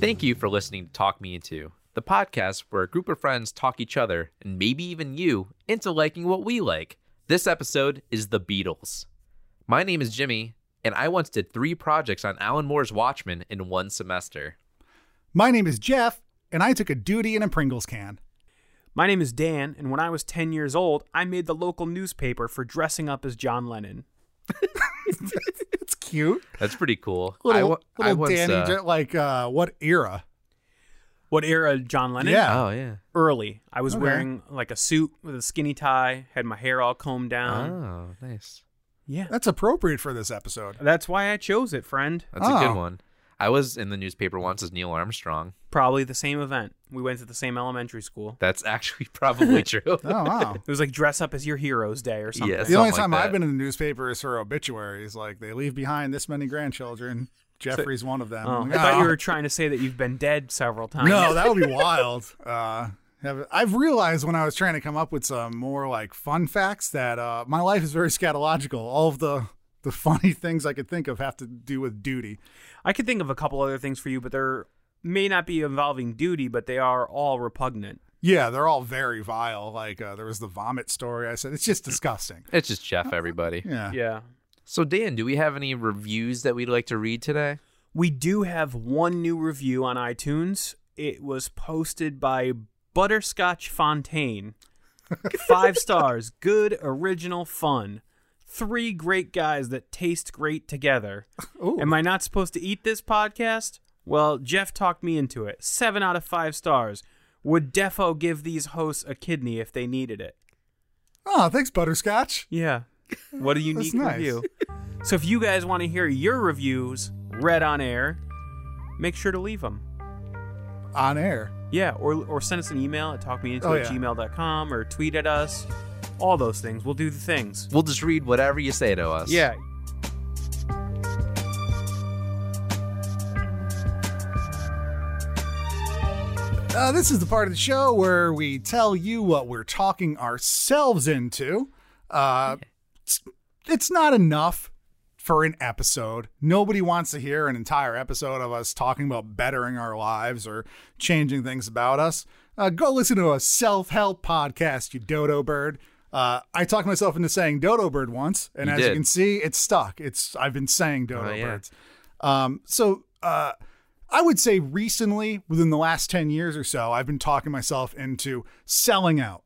Thank you for listening to Talk Me Into, the podcast where a group of friends talk each other, and maybe even you, into liking what we like. This episode is The Beatles. My name is Jimmy, and I once did three projects on Alan Moore's Watchmen in one semester. My name is Jeff, and I took a duty in a Pringles can. My name is Dan, and when I was 10 years old, I made the local newspaper for dressing up as John Lennon. It's cute. That's pretty cool. Little, I, wa- I little once, Danny, uh, j- like uh, what era? What era John Lennon? Yeah. Oh, yeah. Early. I was Okay. wearing like a suit with a skinny tie, had my hair all combed down. Oh, nice. Yeah. That's appropriate for this episode. That's why I chose it, friend. That's a Oh. good one. I was in the newspaper once as Neil Armstrong. Probably the same event. We went to the same elementary school. That's actually probably true. Oh wow. It was like dress up as your heroes day or something. Yes. the only time like I've been in the newspaper is for obituaries. Like they leave behind this many grandchildren. Jeffrey's one of them. Oh, I'm I like, thought you were trying to say that you've been dead several times. No, that would be wild. Uh, I've realized when I was trying to come up with some more like fun facts that uh, my life is very scatological. All of the the funny things I could think of have to do with duty. I could think of a couple other things for you, but they're may not be involving duty, but they are all repugnant. Yeah, they're all very vile. Like uh, there was the vomit story. I said it's just disgusting. It's just Jeff, everybody. Yeah. Yeah. So, Dan, do we have any reviews that we'd like to read today? We do have one new review on iTunes. It was posted by Butterscotch Fontaine. Five stars. Good, original, fun. Three great guys that taste great together. Ooh. Am I not supposed to eat this podcast? Well, Jeff talked me into it. Seven out of five stars. Would Defo give these hosts a kidney if they needed it? Oh, thanks, Butterscotch. Yeah. What a unique nice. review. So if you guys want to hear your reviews read on air, make sure to leave them. On air. Yeah, or, or send us an email at talkmeinto Oh, yeah. gmail.com or tweet at us. All those things. We'll do the things. We'll just read whatever you say to us. Yeah. Uh, this is the part of the show where we tell you what we're talking ourselves into. Uh, it's, it's not enough for an episode. Nobody wants to hear an entire episode of us talking about bettering our lives or changing things about us. Uh, go listen to a self help podcast, you dodo bird. Uh, I talked myself into saying dodo bird once, and You as you can see, it's stuck. It's I've been saying dodo Oh, yeah. birds. Um, so uh, I would say recently, within the last 10 years or so, I've been talking myself into selling out.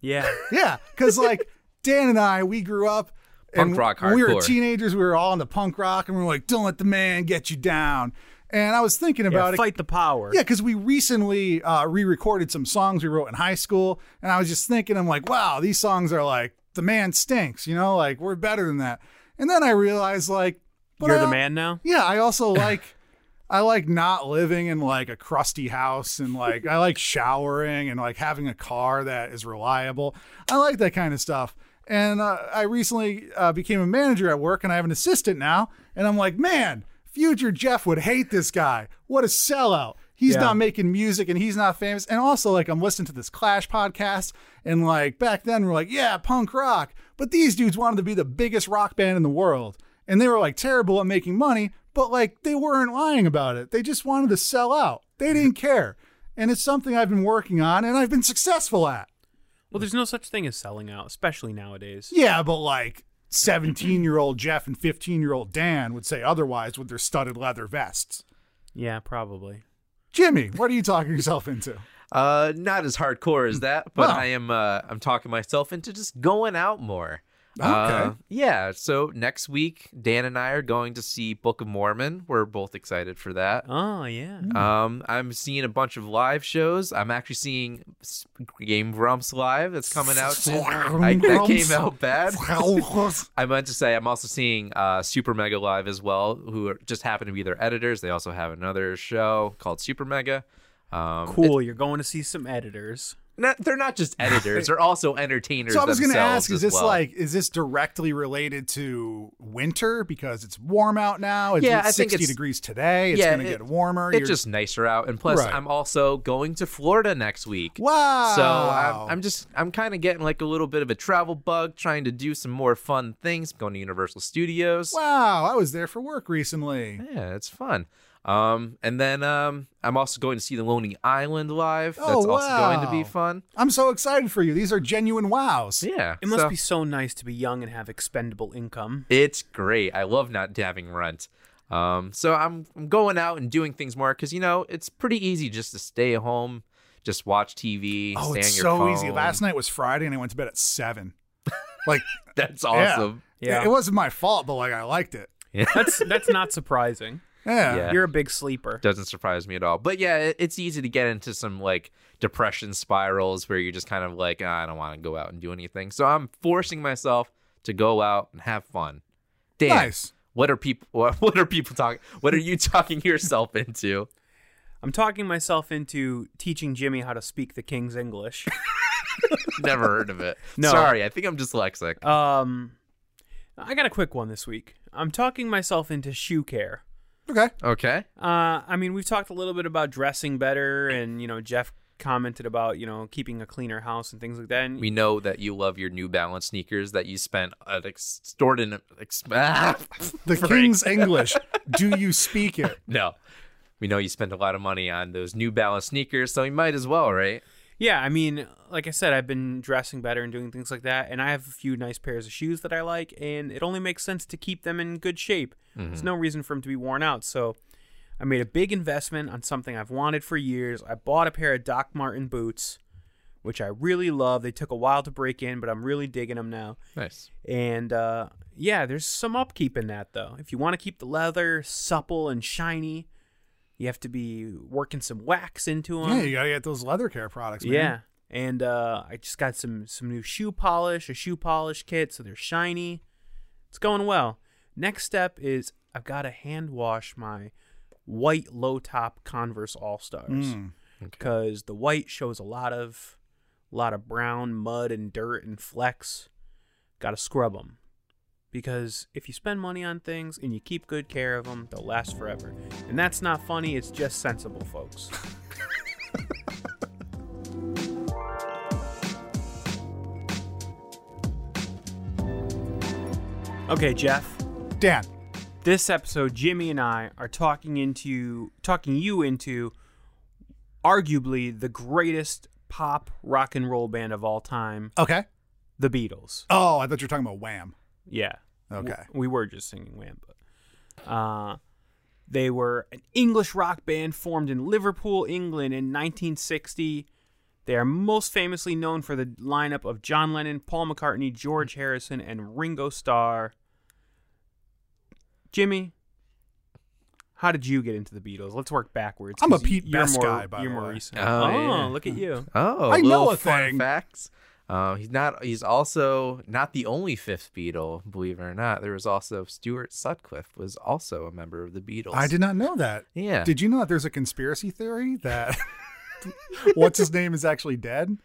Yeah. Yeah, because like Dan and I, we grew up. Punk and rock When we were teenagers, we were all into punk rock, and we were like, "Don't let the man get you down." And I was thinking yeah about it. fight the power. Yeah, because we recently uh, re-recorded some songs we wrote in high school, and I was just thinking, I'm like, wow, these songs are like the man stinks, you know, like we're better than that. And then I realized, like, You're I the man now? Yeah, I also like, I like not living in like a crusty house, and like I like showering and like having a car that is reliable. I like that kind of stuff. And uh, I recently uh, became a manager at work, and I have an assistant now, and I'm like, man, future Jeff would hate this guy. What a sellout. He's Yeah. not making music and he's not famous. And also, like, I'm listening to this Clash podcast. And, like, back then, we're like, yeah, punk rock. But these dudes wanted to be the biggest rock band in the world. And they were, like, terrible at making money. But, like, they weren't lying about it. They just wanted to sell out. They didn't care. And it's something I've been working on and I've been successful at. Well, there's no such thing as selling out, especially nowadays. Yeah, but, like, 17 year old Jeff and 15 year old Dan would say otherwise with their studded leather vests. Yeah, probably. Jimmy, what are you talking yourself into? Uh, not as hardcore as that, but Well. I am. Uh, I'm talking myself into just going out more. Uh, yeah. So next week, Dan and I are going to see Book of Mormon. We're both excited for that. Oh yeah. Um, I'm seeing a bunch of live shows. I'm actually seeing Game Grumps live. That's coming out soon. I, that came out bad. I meant to say I'm also seeing uh, Super Mega live as well, who are, just happen to be their editors. They also have another show called Super Mega. Um, Cool. You're going to see some editors. Not, they're not just editors; they're also entertainers. So I was going to ask, is this well. like is this directly related to winter because it's warm out now? It's, Yeah, it's I think 60 it's- degrees today. It's yeah, going to get warmer. It's You're- just nicer out, and plus, Right. I'm also going to Florida next week. wow. So I'm, I'm just I'm kind of getting like a little bit of a travel bug, trying to do some more fun things. going to Universal Studios. wow. I was there for work recently. Yeah, it's fun. Um, and then um, I'm also going to see the Lonely Island live. Oh, That's Oh, also going to be fun. I'm so excited for you. These are genuine wows. Yeah, It must so- be so nice to be young and have expendable income. It's great. I love not having rent. Um, so I'm I'm going out and doing things more because you know it's pretty easy just to stay home, just watch TV. Oh, stay it's on your so phone. easy. Last night was Friday and I went to bed at seven. Like, That's awesome. Yeah. It wasn't my fault, but like I liked it. Yeah. That's that's not surprising. Yeah. Yeah. You're a big sleeper. doesn't surprise me at all. But yeah, it, it's easy to get into some like depression spirals where you're just kind of like, "Ah, I don't want to go out and do anything. So I'm forcing myself to go out and have fun. Dan, Nice. what are people? What, what are people talking? What are you talking yourself into? I'm talking myself into teaching Jimmy how to speak the King's English. Never heard of it. No. Sorry, I think I'm dyslexic. Um, I got a quick one this week. I'm talking myself into shoe care. Okay. Okay. Uh, I mean, we've talked a little bit about dressing better, and you know, Jeff commented about you know keeping a cleaner house and things like that. And We know that you love your New Balance sneakers that you spent an extortionate. Ex- ah, The King's English. Do you speak it? no, we know you spend a lot of money on those New Balance sneakers, so you might as well, right? Yeah, I mean, like I said, I've been dressing better and doing things like that, and I have a few nice pairs of shoes that I like, and it only makes sense to keep them in good shape. There's no reason for them to be worn out. So I made a big investment on something I've wanted for years. I bought a pair of Doc Martens boots, which I really love. They took a while to break in, but I'm really digging them now. Nice. And uh, yeah, there's some upkeep in that though. If you want to keep the leather supple and shiny, you have to be working some wax into them. Yeah, you gotta get those leather care products. Man. Yeah. And uh, I just got some some new shoe polish, a shoe polish kit, so they're shiny. It's going well. Next step is I've got to hand wash my white low top Converse All Stars Mm. because the white shows a lot of a lot of brown mud and dirt and flecks. Got to scrub them because if you spend money on things and you keep good care of them, they'll last forever. And that's not funny; it's just sensible, folks. Okay, Jeff. Dan. This episode, Jimmy and I are talking into talking you into arguably the greatest pop rock and roll band of all time, Okay. the Beatles. Oh, I thought you were talking about Wham. Yeah. Okay. W- we were just singing Wham, but uh, they were an English rock band formed in Liverpool, England in 1960. They are most famously known for the lineup of John Lennon, Paul McCartney, George Harrison, and Ringo Starr. Jimmy, how did you get into the Beatles? Let's work backwards. I'm a Pete you're Best more, guy, by You're the more way. recent. Oh, yeah. look at you. Oh, I know a fun thing. Facts. Uh, he's not. He's also not the only fifth Beatle. Believe it or not, there was also Stuart Sutcliffe was also a member of the Beatles. I did not know that. Yeah. Did you know that there's a conspiracy theory that what's his name is actually dead?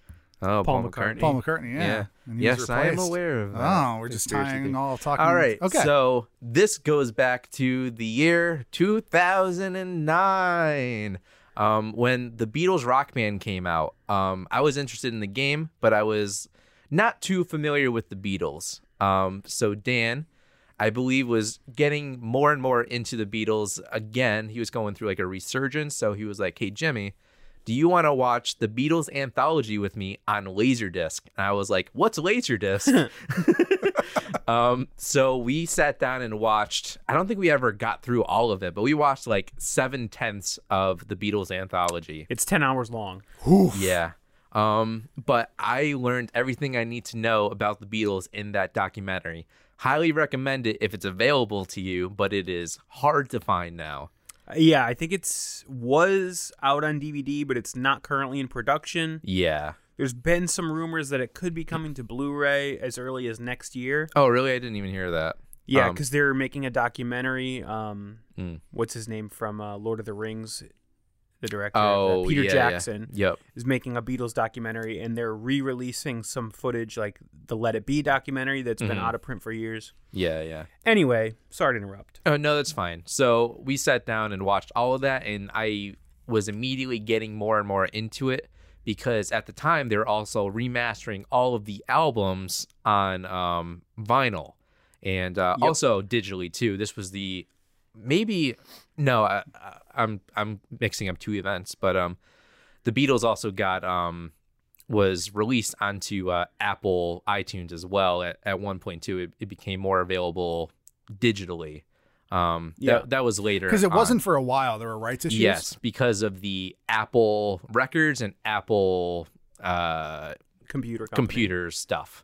Oh, Paul Paul, McCartney. McCartney. Paul McCartney. Yeah. Yeah. And he was Yes, I am aware of that. Oh, we're just tying theory. all talking. All right. Okay. So this goes back to the year 2009. Um, when the Beatles Rock Band came out, um, I was interested in the game, but I was not too familiar with the Beatles. Um, so Dan, I believe, was getting more and more into the Beatles again. He was going through like a resurgence. So he was like, "Hey Jimmy, do you want to watch the Beatles anthology with me on Laserdisc?" And I was like, "What's Laserdisc?" um, so we sat down and watched. I don't think we ever got through all of it, but we watched like seven tenths of the Beatles anthology. It's 10 hours long. Yeah. Um, but I learned everything I need to know about the Beatles in that documentary. Highly recommend it if it's available to you, but it is hard to find now. Yeah, I think it's was out on DVD, but it's not currently in production. Yeah. There's been some rumors that it could be coming to Blu-ray as early as next year. Oh, really? I didn't even hear that. Yeah, Um, because they're making a documentary. Um, Mm. what's his name from uh, Lord of the Rings? The director, Oh, Peter yeah, yeah. Jackson, Yep. is making a Beatles documentary, and they're re-releasing some footage, like the Let It Be documentary that's been Mhm. out of print for years. Yeah, yeah. Anyway, sorry to interrupt. Oh no, that's fine. So we sat down and watched all of that, and I was immediately getting more and more into it because at the time they were also remastering all of the albums on um, vinyl and uh, Yep. also digitally too. This was the maybe no, I, I- I'm I'm mixing up two events, but um, the Beatles also got um was released onto uh, Apple iTunes as well at, at one point too. It, it became more available digitally. Um, Yeah. that, that was later Because it on. wasn't for a while. There were rights issues. Yes, because of the Apple records and Apple uh, Computer company. computer stuff.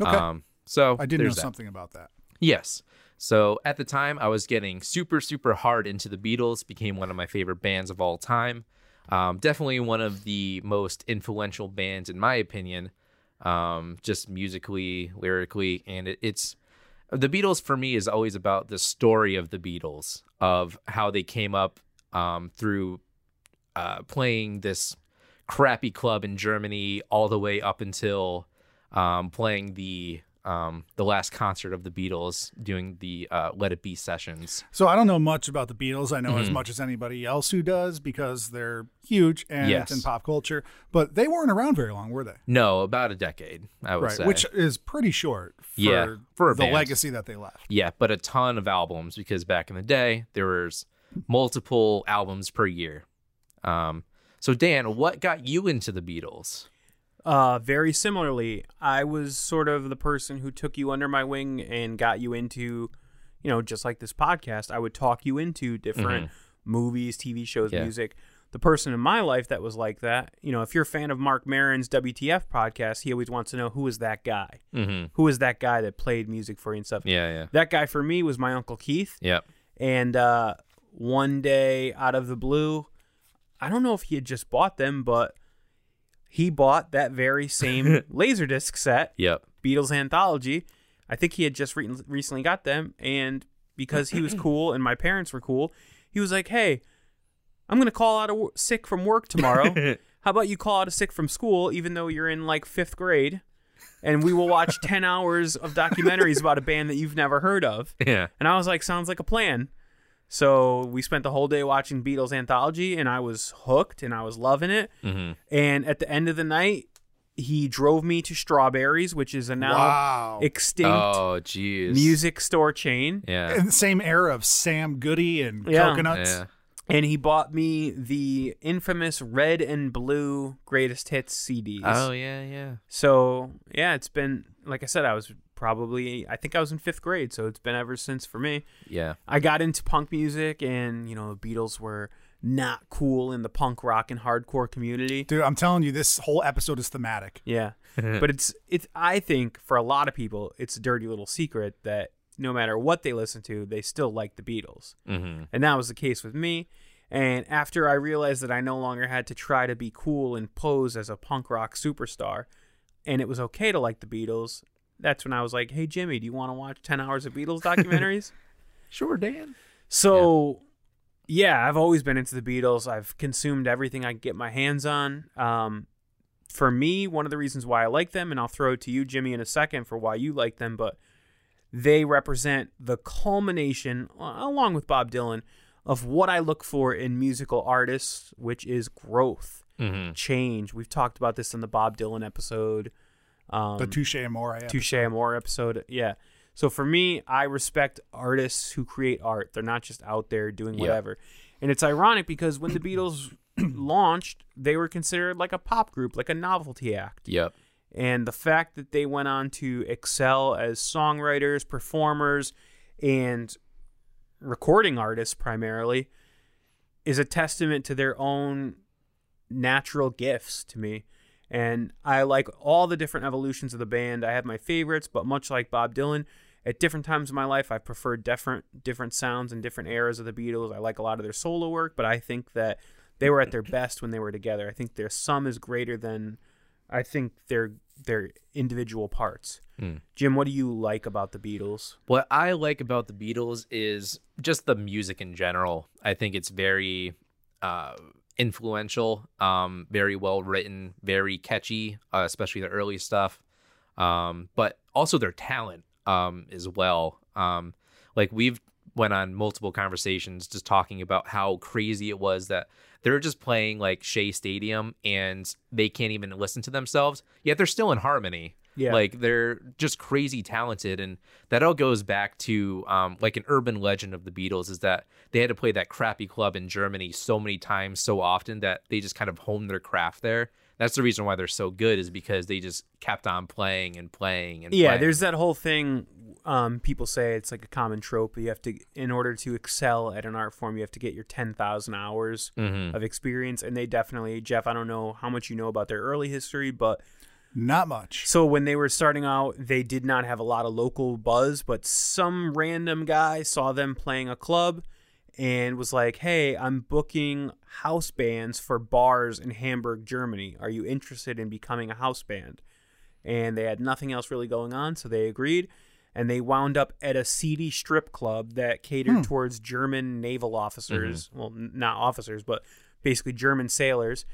Okay. Um, so I did know that. something about that. Yes. So at the time, I was getting super, super hard into the Beatles. Became one of my favorite bands of all time. Um, definitely one of the most influential bands, in my opinion. Um, just musically, lyrically, and it, it's the Beatles for me is always about the story of the Beatles, of how they came up um, through uh, playing this crappy club in Germany all the way up until um, playing the um, the last concert of the Beatles, doing the uh, Let It Be sessions. So I don't know much about the Beatles. I know Mm-hmm. as much as anybody else who does because they're huge and Yes. it's in pop culture. But they weren't around very long, were they? No, about a decade, I would Right, say. which is pretty short for, Yeah, for the band. legacy that they left. yeah, but a ton of albums because back in the day there was multiple albums per year. Um, so Dan, what got you into the Beatles? Uh, very similarly, I was sort of the person who took you under my wing and got you into, you know, just like this podcast, I would talk you into different movies, TV shows, Yeah. music. The person in my life that was like that, you know, if you're a fan of Marc Maron's WTF podcast, he always wants to know who is that guy? Mm-hmm. Who is that guy that played music for you and stuff? Yeah, yeah, That guy for me was my Uncle Keith. yep. And uh, one day out of the blue, I don't know if he had just bought them, but he bought that very same Laserdisc set, Yep. Beatles Anthology. I think he had just re- recently got them. And because he was cool and my parents were cool, he was like, hey, I'm going to call out a w- sick from work tomorrow. How about you call out a sick from school, even though you're in like fifth grade? And we will watch 10 hours of documentaries about a band that you've never heard of. Yeah. And I was like, sounds like a plan. So we spent the whole day watching Beatles anthology, and I was hooked and I was loving it. Mm-hmm. And at the end of the night, he drove me to Strawberries, which is a now Wow. extinct Oh, music store chain. Yeah. In the same era of Sam Goody and Yeah. Coconuts. Yeah. And he bought me the infamous red and blue greatest hits CDs. Oh yeah, yeah. So yeah, it's been like I said, I was probably I think I was in fifth grade, so it's been ever since for me. Yeah. I got into punk music, and you know the Beatles were not cool in the punk rock and hardcore community. Dude, I'm telling you, this whole episode is thematic. Yeah, but it's it's I think for a lot of people, it's a dirty little secret that no matter what they listen to, they still like the Beatles, Mm-hmm. and that was the case with me. And after I realized that I no longer had to try to be cool and pose as a punk rock superstar, and it was okay to like the Beatles, that's when I was like, "Hey Jimmy, do you want to watch ten hours of Beatles documentaries?" Sure, Dan. So, yeah. I've always been into the Beatles. I've consumed everything I get my hands on. Um, for me, one of the reasons why I like them, and I'll throw it to you, Jimmy, in a second for why you like them, but they represent the culmination, along with Bob Dylan, of what I look for in musical artists, which is growth, Mm-hmm. change. We've talked about this in the Bob Dylan episode. Um, The Touche Amore. Touche Amore episode. Yeah. So for me, I respect artists who create art. They're not just out there doing Yeah. whatever. And it's ironic because when the Beatles launched, they were considered like a pop group, like a novelty act. Yep. And the fact that they went on to excel as songwriters, performers, and recording artists primarily is a testament to their own natural gifts to me. And I like all the different evolutions of the band. I have my favorites, but much like Bob Dylan, at different times in my life, I've preferred different different sounds and different eras of the Beatles. I like a lot of their solo work, but I think that they were at their best when they were together. I think their sum is greater than I think their their individual parts. Jim, what do you like about the Beatles? What I like about the Beatles is just the music in general. I think it's very uh, influential, um, very well written, very catchy, uh, especially the early stuff. Um, but also their talent um, as well. Um, like we've went on multiple conversations just talking about how crazy it was that they're just playing like Shea Stadium and they can't even listen to themselves, yet they're still in harmony. Yeah. Like they're just crazy talented, and that all goes back to um, like an urban legend of the Beatles is that they had to play that crappy club in Germany so many times, so often that they just kind of honed their craft there. That's the reason why they're so good is because they just kept on playing and playing and Yeah, playing. there's that whole thing. Um, people say it's like a common trope. You have to, in order to excel at an art form, you have to get your ten thousand hours Mhm. of experience. And they definitely, Jeff. I don't know how much you know about their early history, but Not much. so when they were starting out, they did not have a lot of local buzz. But some random guy saw them playing a club and was like, "Hey, I'm booking house bands for bars in Hamburg, Germany. Are you interested in becoming a house band?" And they had nothing else really going on, so they agreed. And they wound up at a seedy strip club that catered hmm. towards German naval officers. Mm-hmm. Well, n- not officers, but basically German sailors.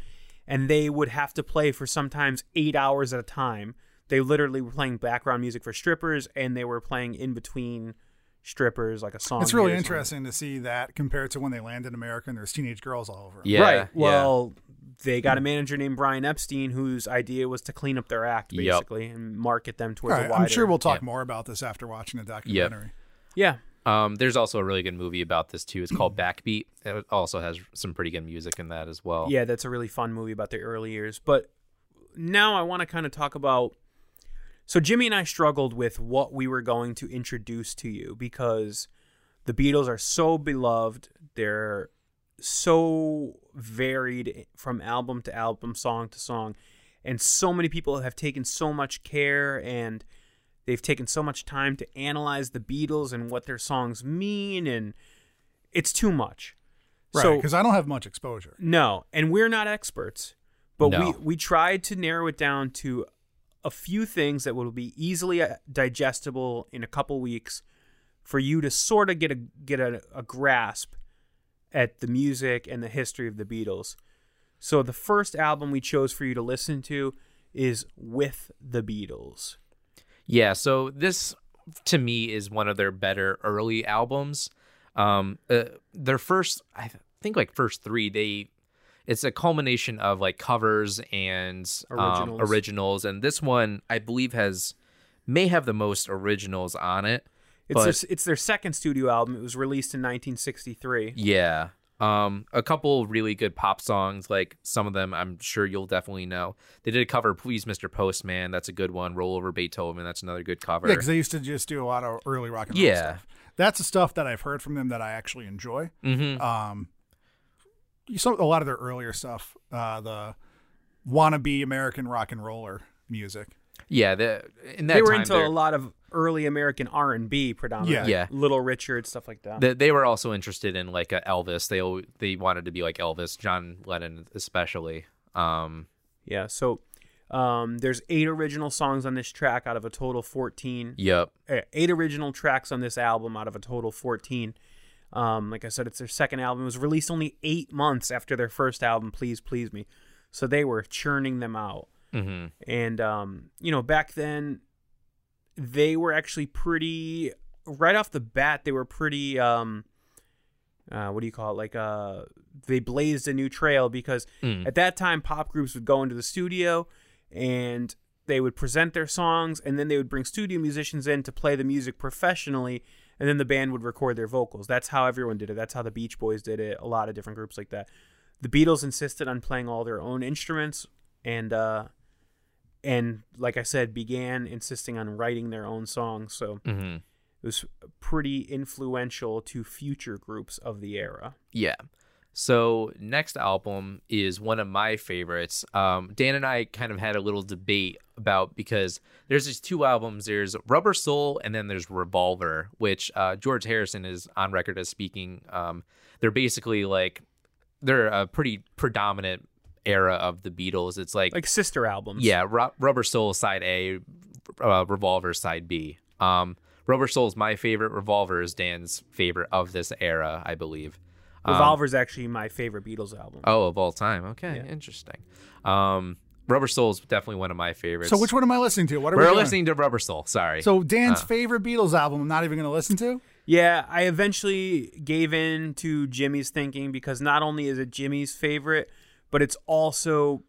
And they would have to play for sometimes eight hours at a time. They literally were playing background music for strippers, and they were playing in between strippers, like a song. It's really here or something. interesting to see that compared to when they land in America and there's teenage girls all over. 'em. yeah, right. yeah. Well, they got a manager named Brian Epstein whose idea was to clean up their act, Yep. basically, and market them towards right, a wider. I'm sure we'll talk yeah. more about this after watching the documentary. Yeah. Um, there's also a really good movie about this too. It's called Backbeat. It also has some pretty good music in that as well. Yeah, that's a really fun movie about their early years. But now I want to kind of talk about. So Jimmy and I struggled with what we were going to introduce to you because the Beatles are so beloved. They're so varied from album to album, song to song, and so many people have taken so much care and they've taken so much time to analyze the Beatles and what their songs mean, and it's too much. Right, So- because I don't have much exposure. no, and we're not experts, but we No. we tried to narrow it down to a few things that will be easily uh, digestible in a couple weeks for you to sort of get a get a, a grasp at the music and the history of the Beatles. So the first album we chose for you to listen to is With the Beatles. Yeah, so this to me is one of their better early albums. Um, uh, their first, I think, like first three, they it's a culmination of like covers and um, Originals. originals, and this one I believe has may have the most originals on it. It's But- their, it's their second studio album. It was released in 1963. Yeah. Um, a couple really good pop songs, like some of them I'm sure you'll definitely know. They did a cover, Please Mr. Postman. That's a good one. Roll Over Beethoven. That's another good cover. Yeah, because they used to just do a lot of early rock and roll Yeah. stuff. That's the stuff that I've heard from them that I actually enjoy. hmm Um, some a lot of their earlier stuff, uh, the wannabe American rock and roller music. Yeah, the, in that they were time, into they're- a lot of early American R and B, predominantly. Yeah. Little Richard stuff like that. They, they were also interested in like Elvis. They they wanted to be like Elvis, John Lennon especially. Um, yeah. So um, there's eight original songs on this track out of a total 14. yep. uh, Eight original tracks on this album out of a total 14. Um, like I said, it's their second album. It was released only eight months after their first album, Please Please Me. So they were churning them out. hmm and um, you know back then they were actually pretty right off the bat they were pretty um, uh, what do you call it? Like uh, they blazed a new trail because Mm. at that time pop groups would go into the studio and they would present their songs and then they would bring studio musicians in to play the music professionally and then the band would record their vocals. That's how everyone did it. That's how the beach boys did it a lot of different groups like that. The beatles insisted on playing all their own instruments and uh and like i said began insisting on writing their own songs so hmm it was pretty influential to future groups of the era Yeah. So next album is one of my favorites. Um, Dan and I kind of had a little debate about because there's these two albums. There's Rubber Soul and then there's Revolver, which uh, George Harrison is on record as speaking. Um, they're basically like they're a pretty predominant era of the Beatles. It's like Like sister albums. yeah, Ru- Rubber Soul side A, uh, Revolver side B. Um, Rubber Soul is my favorite. Revolver is Dan's favorite of this era, I believe. Revolver is actually my favorite Beatles album. Oh, of all time. Okay, interesting. Um, Rubber Soul is definitely one of my favorites. So which one am I listening to? What are we We're doing? listening to Rubber Soul. Sorry. So Dan's Uh. favorite Beatles album, I'm not even going to listen to. Yeah, I eventually gave in to Jimmy's thinking because not only is it Jimmy's favorite, but it's also,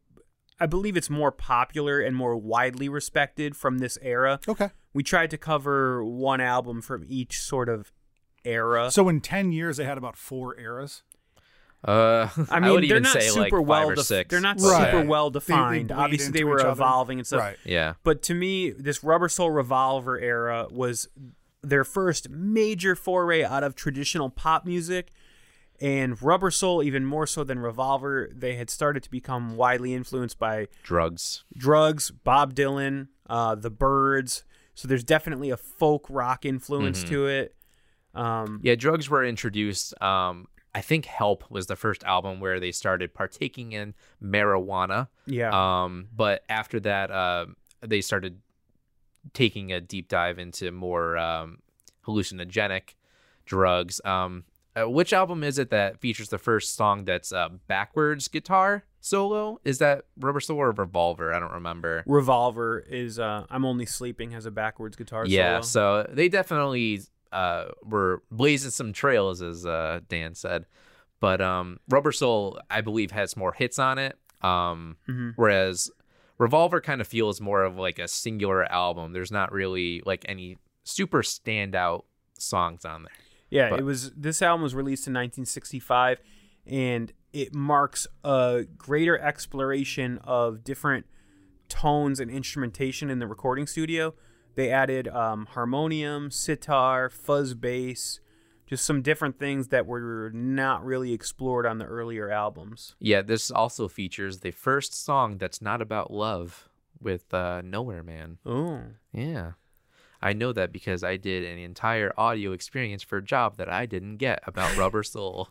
I believe it's more popular and more widely respected from this era. Okay. We tried to cover one album from each sort of era. So in ten years, they had about four eras. uh, I mean, would they're even not say like super five well. or def- six. They're not Right. super well They- they defined. Obviously, they were each other. evolving and stuff. Right. Yeah. But to me, this Rubber Soul Revolver era was their first major foray out of traditional pop music. And Rubber Soul, even more so than Revolver, they had started to become widely influenced by Drugs. drugs, Bob Dylan, uh, the Byrds. So there's definitely a folk rock influence Mm-hmm. to it. Um, Yeah, drugs were introduced. Um, I think Help was the first album where they started partaking in marijuana. yeah. Um, but after that, uh, they started taking a deep dive into more um, hallucinogenic drugs. Um, uh, which album is it that features the first song that's uh, backwards guitar solo? Is that Rubber Soul or Revolver? I don't remember. Revolver is uh, I'm Only Sleeping has a backwards guitar Yeah, solo. so they definitely uh, were blazing some trails, as uh, Dan said. But um, Rubber Soul, I believe, has more hits on it. Um, Mhm. Whereas Revolver kind of feels more of like a singular album. There's not really like any super standout songs on there. Yeah, But- it was. This album was released in 1965, and it marks a greater exploration of different tones and instrumentation in the recording studio. They added um, harmonium, sitar, fuzz bass, just some different things that were not really explored on the earlier albums. Yeah, this also features the first song that's not about love with uh, Nowhere Man. Oh, Yeah. I know that because I did an entire audio experience for a job that I didn't get about Rubber Soul.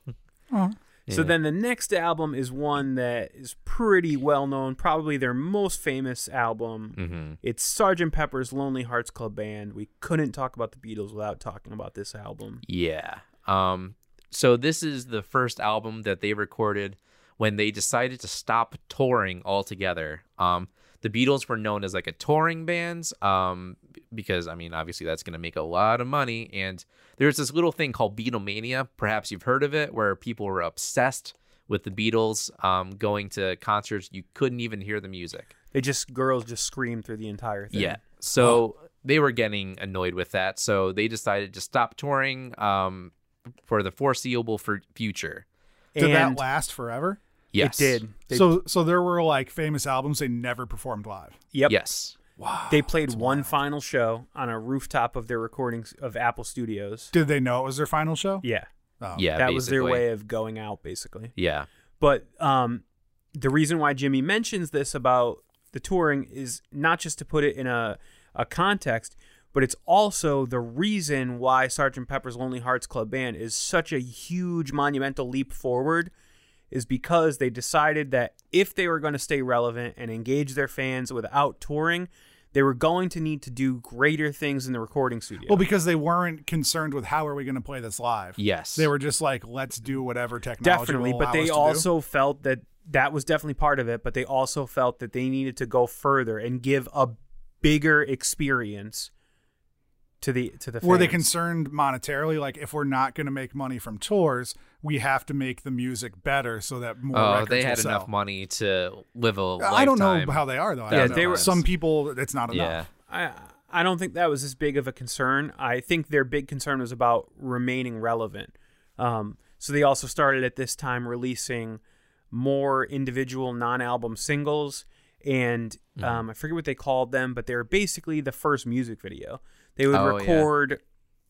So then the next album is one that is pretty well known, probably their most famous album. hmm It's Sgt. Pepper's Lonely Hearts Club Band. We couldn't talk about the Beatles without talking about this album. Yeah. Um so this is the first album that they recorded when they decided to stop touring altogether. Um the Beatles were known as like a touring band um because I mean obviously that's going to make a lot of money and there's this little thing called Beatlemania, perhaps you've heard of it where people were obsessed with the Beatles um going to concerts you couldn't even hear the music. They just girls just screamed through the entire thing. Yeah. So they were getting annoyed with that. So they decided to stop touring um, for the foreseeable for future. Did and that last forever? Yes. it did. They, so so there were like famous albums they never performed live. yep. Yes. Wow. They played one final show on a rooftop of their recordings of Apple Studios. Did they know it was their final show? Yeah. Oh. Yeah. that was their way of going out, basically. Yeah. But um, the reason why Jimmy mentions this about the touring is not just to put it in a, a context, but it's also the reason why Sgt. Pepper's Lonely Hearts Club Band is such a huge monumental leap forward is because they decided that if they were going to stay relevant and engage their fans without touring, they were going to need to do greater things in the recording studio. Well, because they weren't concerned with how are we going to play this live. Yes. They were just like, let's do whatever technology. definitely will but they us to do. also felt that that was definitely part of it but they also felt that they needed to go further and give a bigger experience to the to the Were they concerned monetarily? Like, if we're not going to make money from tours, we have to make the music better so that more. Oh, they will had sell. enough money to live a I don't know how they are though. I Yeah, they were- Some people, it's not Yeah. enough. I I don't think that was as big of a concern. I think their big concern was about remaining relevant. Um, so they also started at this time releasing more individual non-album singles, and Mm-hmm. um, I forget what they called them, but they were basically the first music video. They would Oh, yeah. record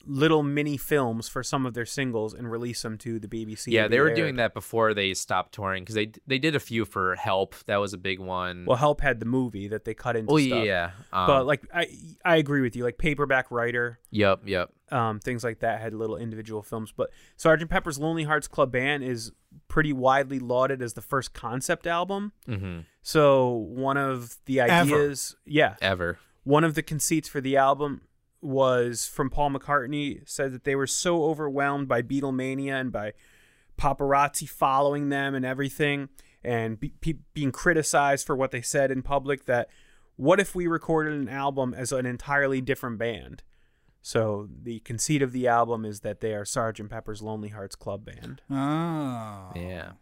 little mini films for some of their singles and release them to the BBC. Yeah, they were aired. doing that before they stopped touring because they they did a few for Help. That was a big one. Well, Help had the movie that they cut into oh stuff. yeah, um, but like I I agree with you. Like Paperback Writer, yep, yep. um, things like that had little individual films. But Sgt. Pepper's Lonely Hearts Club Band is pretty widely lauded as the first concept album. hmm So one of the ideas, yeah, Ever. one of the conceits for the album was from Paul McCartney said that they were so overwhelmed by Beatlemania and by paparazzi following them and everything and be, pe- being criticized for what they said in public that what if we recorded an album as an entirely different band so the conceit of the album is that they are Sgt. Pepper's Lonely Hearts Club Band. Oh. Yeah.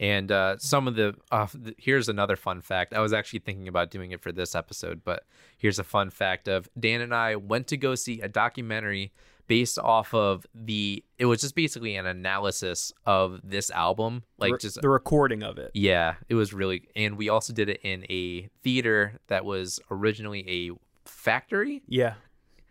And uh, some of the uh, here's another fun fact. I was actually thinking about doing it for this episode, but here's a fun fact of Dan and I went to go see a documentary based off of the. It was just basically an analysis of this album, like just the recording of it. yeah, it was really. And we also did it in a theater that was originally a factory. Yeah.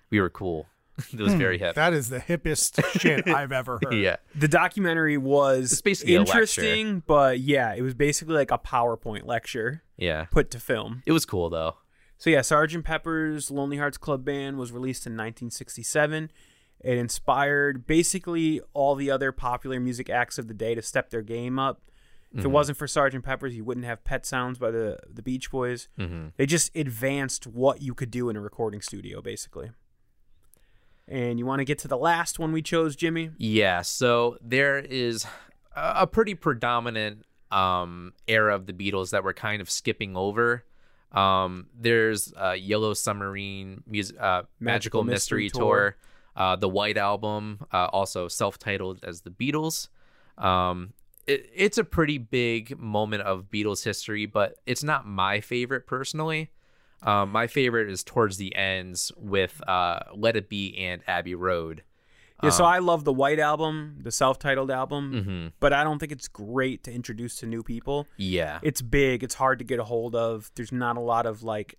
We were cool. it was very hmm. hip. That is the hippest shit I've ever heard. yeah. the documentary was basically interesting, but yeah, it was basically like a PowerPoint lecture Yeah. put to film. It was cool though. So yeah, Sgt. Pepper's Lonely Hearts Club Band was released in 1967. It inspired basically all the other popular music acts of the day to step their game up. If it mm-hmm. wasn't for Sgt. Pepper's, you wouldn't have Pet Sounds by the the Beach Boys. Mm-hmm. They just advanced what you could do in a recording studio, basically. And you want to get to the last one we chose, Jimmy? Yeah, so there is a pretty predominant um, era of the Beatles that we're kind of skipping over. Um, there's uh, Yellow Submarine, music, uh, Magical, Magical Mystery, Mystery Tour, Tour. uh, the White Album, uh, also self-titled as the Beatles. Um, it, it's a pretty big moment of Beatles history, but it's not my favorite personally. Um, my favorite is towards the ends with uh, Let It Be and Abbey Road. Yeah, so I love the White Album, the self-titled album, Mm-hmm. but I don't think it's great to introduce to new people. Yeah. It's big, it's hard to get a hold of. There's not a lot of like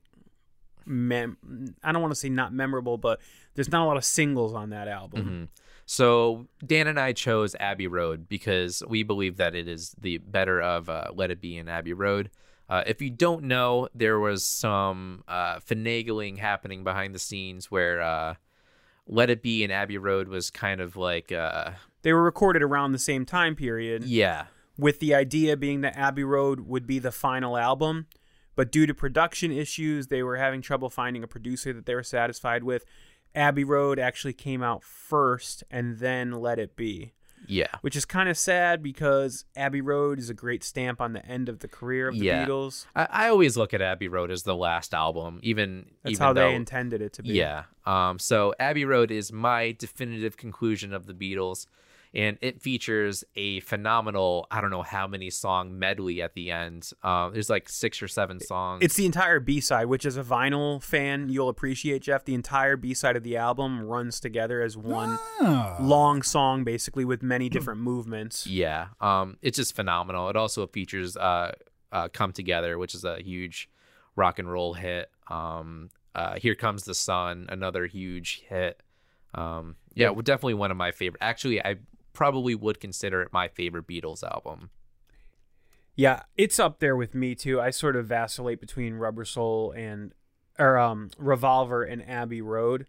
mem I don't want to say not memorable, but there's not a lot of singles on that album. Mm-hmm. So Dan and I chose Abbey Road because we believe that it is the better of uh, Let It Be and Abbey Road. Uh, if you don't know, there was some uh, finagling happening behind the scenes where uh, Let It Be and Abbey Road was kind of like, uh, They were recorded around the same time period, yeah, with the idea being that Abbey Road would be the final album. But due to production issues, they were having trouble finding a producer that they were satisfied with. Abbey Road actually came out first and then Let It Be. Yeah, which is kind of sad because Abbey Road is a great stamp on the end of the career of the Yeah. Beatles. I, I always look at Abbey Road as the last album, even That's even how though, they intended it to be. Yeah. Um, so Abbey Road is my definitive conclusion of the Beatles, and it features a phenomenal, I don't know how many song medley at the end. Um, there's like six or seven songs. It's the entire B side, which as a vinyl fan, you'll appreciate, Jeff. The entire B side of the album runs together as one Ah. long song, basically, with many different movements. yeah. Um, it's just phenomenal. It also features uh, uh, "Come Together," which is a huge rock and roll hit. Um, uh, "Here Comes the Sun," another huge hit. Um, yeah, well, definitely one of my favorite. Actually, I probably would consider it my favorite Beatles album. Yeah, it's up there with me too. I sort of vacillate between Rubber Soul and or um Revolver and Abbey Road,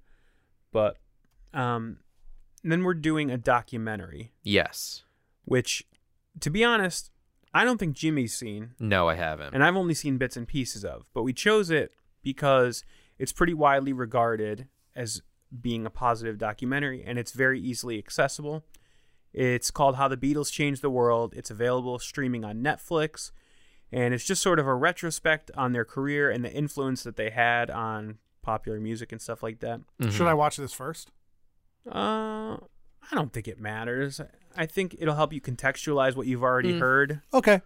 but um then we're doing a documentary, Yes. which to be honest, I don't think Jimmy's seen. No, I haven't. and I've only seen bits and pieces of. But we chose it because it's pretty widely regarded as being a positive documentary, and it's very easily accessible. It's called How the Beatles Changed the World. It's available streaming on Netflix, and it's just sort of a retrospect on their career and the influence that they had on popular music and stuff like that. Should I watch this first? Uh, I don't think it matters. I think it'll help you contextualize what you've already heard. Okay.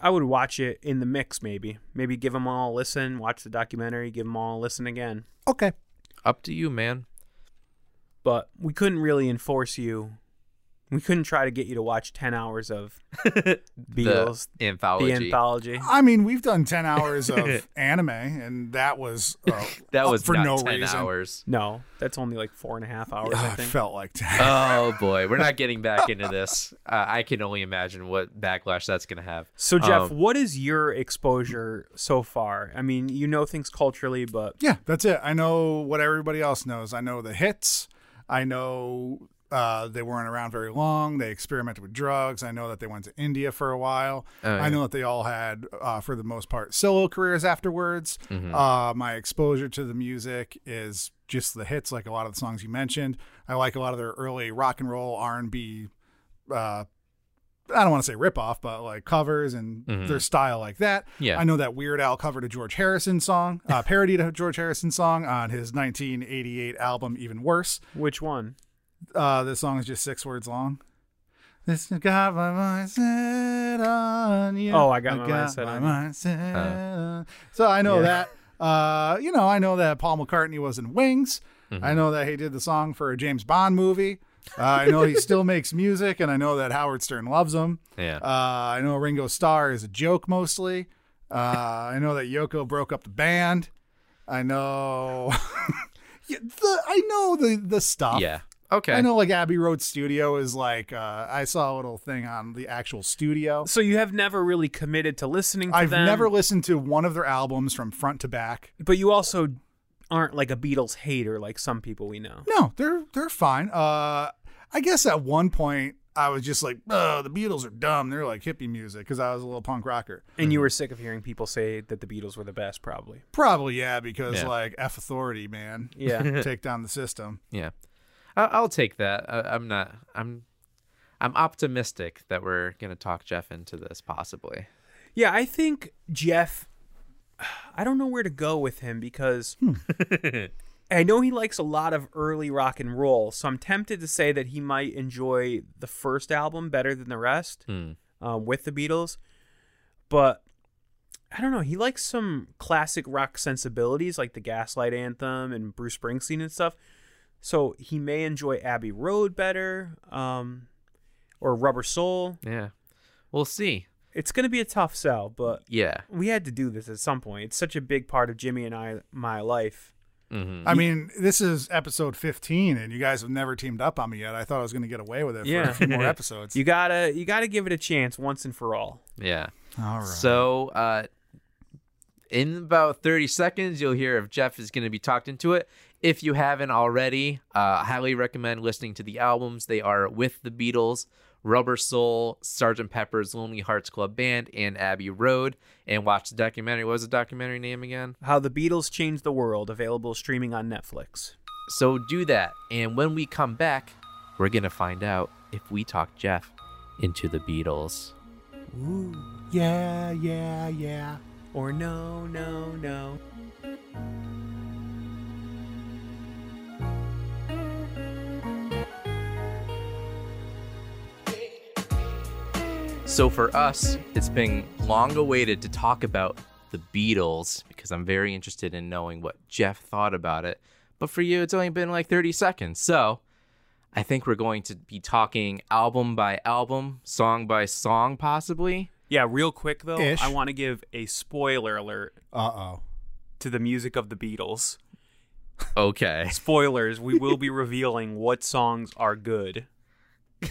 I would watch it in the mix, maybe. Maybe give them all a listen, watch the documentary, give them all a listen again. Okay. Up to you, man. But we couldn't really enforce you We couldn't try to get you to watch 10 hours of Beatles, the the, anthology. anthology. I mean, we've done 10 hours of anime, and that was uh, that was for not no 10 reason. hours. No, that's only like four and a half hours, I Uh, it think. felt like 10. Oh boy, we're not getting back into this. Uh, I can only imagine what backlash that's going to have. So, Jeff, Um, what is your exposure so far? I mean, you know things culturally, but Yeah, that's it. I know what everybody else knows. I know the hits. I know uh, they weren't around very long. They experimented with drugs. I know that they went to India for a while. Oh, yeah. I know that they all had, uh, for the most part, solo careers afterwards. Mm-hmm. Uh, my exposure to the music is just the hits, like a lot of the songs you mentioned. I like a lot of their early rock and roll R and B. Uh, I don't want to say rip off, but like covers and their style like that. Mm-hmm. Yeah. I know that Weird Al covered a George Harrison song, uh, parodied a George Harrison song on his 1988 album, Even Worse. which one? Uh, this song is just six words long. This got my mind set on you. Oh, I got my mind set my on mind set on- So I know that. Uh, you know, I know that Paul McCartney was in Wings. Mm-hmm. I know that he did the song for a James Bond movie. Uh, I know he still makes music, and I know that Howard Stern loves him. Yeah. Uh, I know Ringo Starr is a joke mostly. Uh, I know that Yoko broke up the band. I know. Yeah, the, I know the the stuff. yeah. Okay. I know like Abbey Road Studio is like uh, I saw a little thing on the actual studio. So you have never really committed to listening to I've them. never listened to one of their albums from front to back. but you also aren't like a Beatles hater like some people we know. No, they're they're fine. Uh, I guess at one point I was just like, oh, the Beatles are dumb. They're like hippie music because I was a little punk rocker. And you were sick of hearing people say that the Beatles were the best, probably. Probably yeah, because Yeah. like F authority, man. Yeah. Take down the system. Yeah, I- I'll take that. I- I'm not. I'm. I'm optimistic that we're gonna talk Jeff into this possibly. yeah, I think Jeff. I don't know where to go with him because I know he likes a lot of early rock and roll, so I'm tempted to say that he might enjoy the first album better than the rest Hmm. um, with the Beatles. But I don't know. He likes some classic rock sensibilities like the Gaslight Anthem and Bruce Springsteen and stuff. So he may enjoy Abbey Road better um, or Rubber Soul. Yeah, we'll see. It's going to be a tough sell, but Yeah. we had to do this at some point. It's such a big part of Jimmy and I my life. hmm I mean, this is episode 15, and you guys have never teamed up on me yet. I thought I was going to get away with it for a few more episodes. You gotta you gotta give it a chance once and for all. Yeah. All right. So, uh, in about 30 seconds, you'll hear if Jeff is going to be talked into it. If you haven't already, uh, I highly recommend listening to the albums. They are With the Beatles, Rubber Soul, Sgt. Pepper's Lonely Hearts Club Band, and Abbey Road. And watch the documentary. What was the documentary name again? How the Beatles changed the world, available streaming on Netflix. So do that. And when we come back, we're going to find out if we talk Jeff into the Beatles. yeah, yeah, yeah. Or no, no, no. So for us, it's been long awaited to talk about the Beatles because I'm very interested in knowing what Jeff thought about it. But for you, it's only been like 30 seconds. So I think we're going to be talking album by album, song by song, possibly. Yeah, real quick though, Ish. I want to give a spoiler alert Uh oh. to the music of the Beatles. Okay. Spoilers, we will be revealing what songs are good.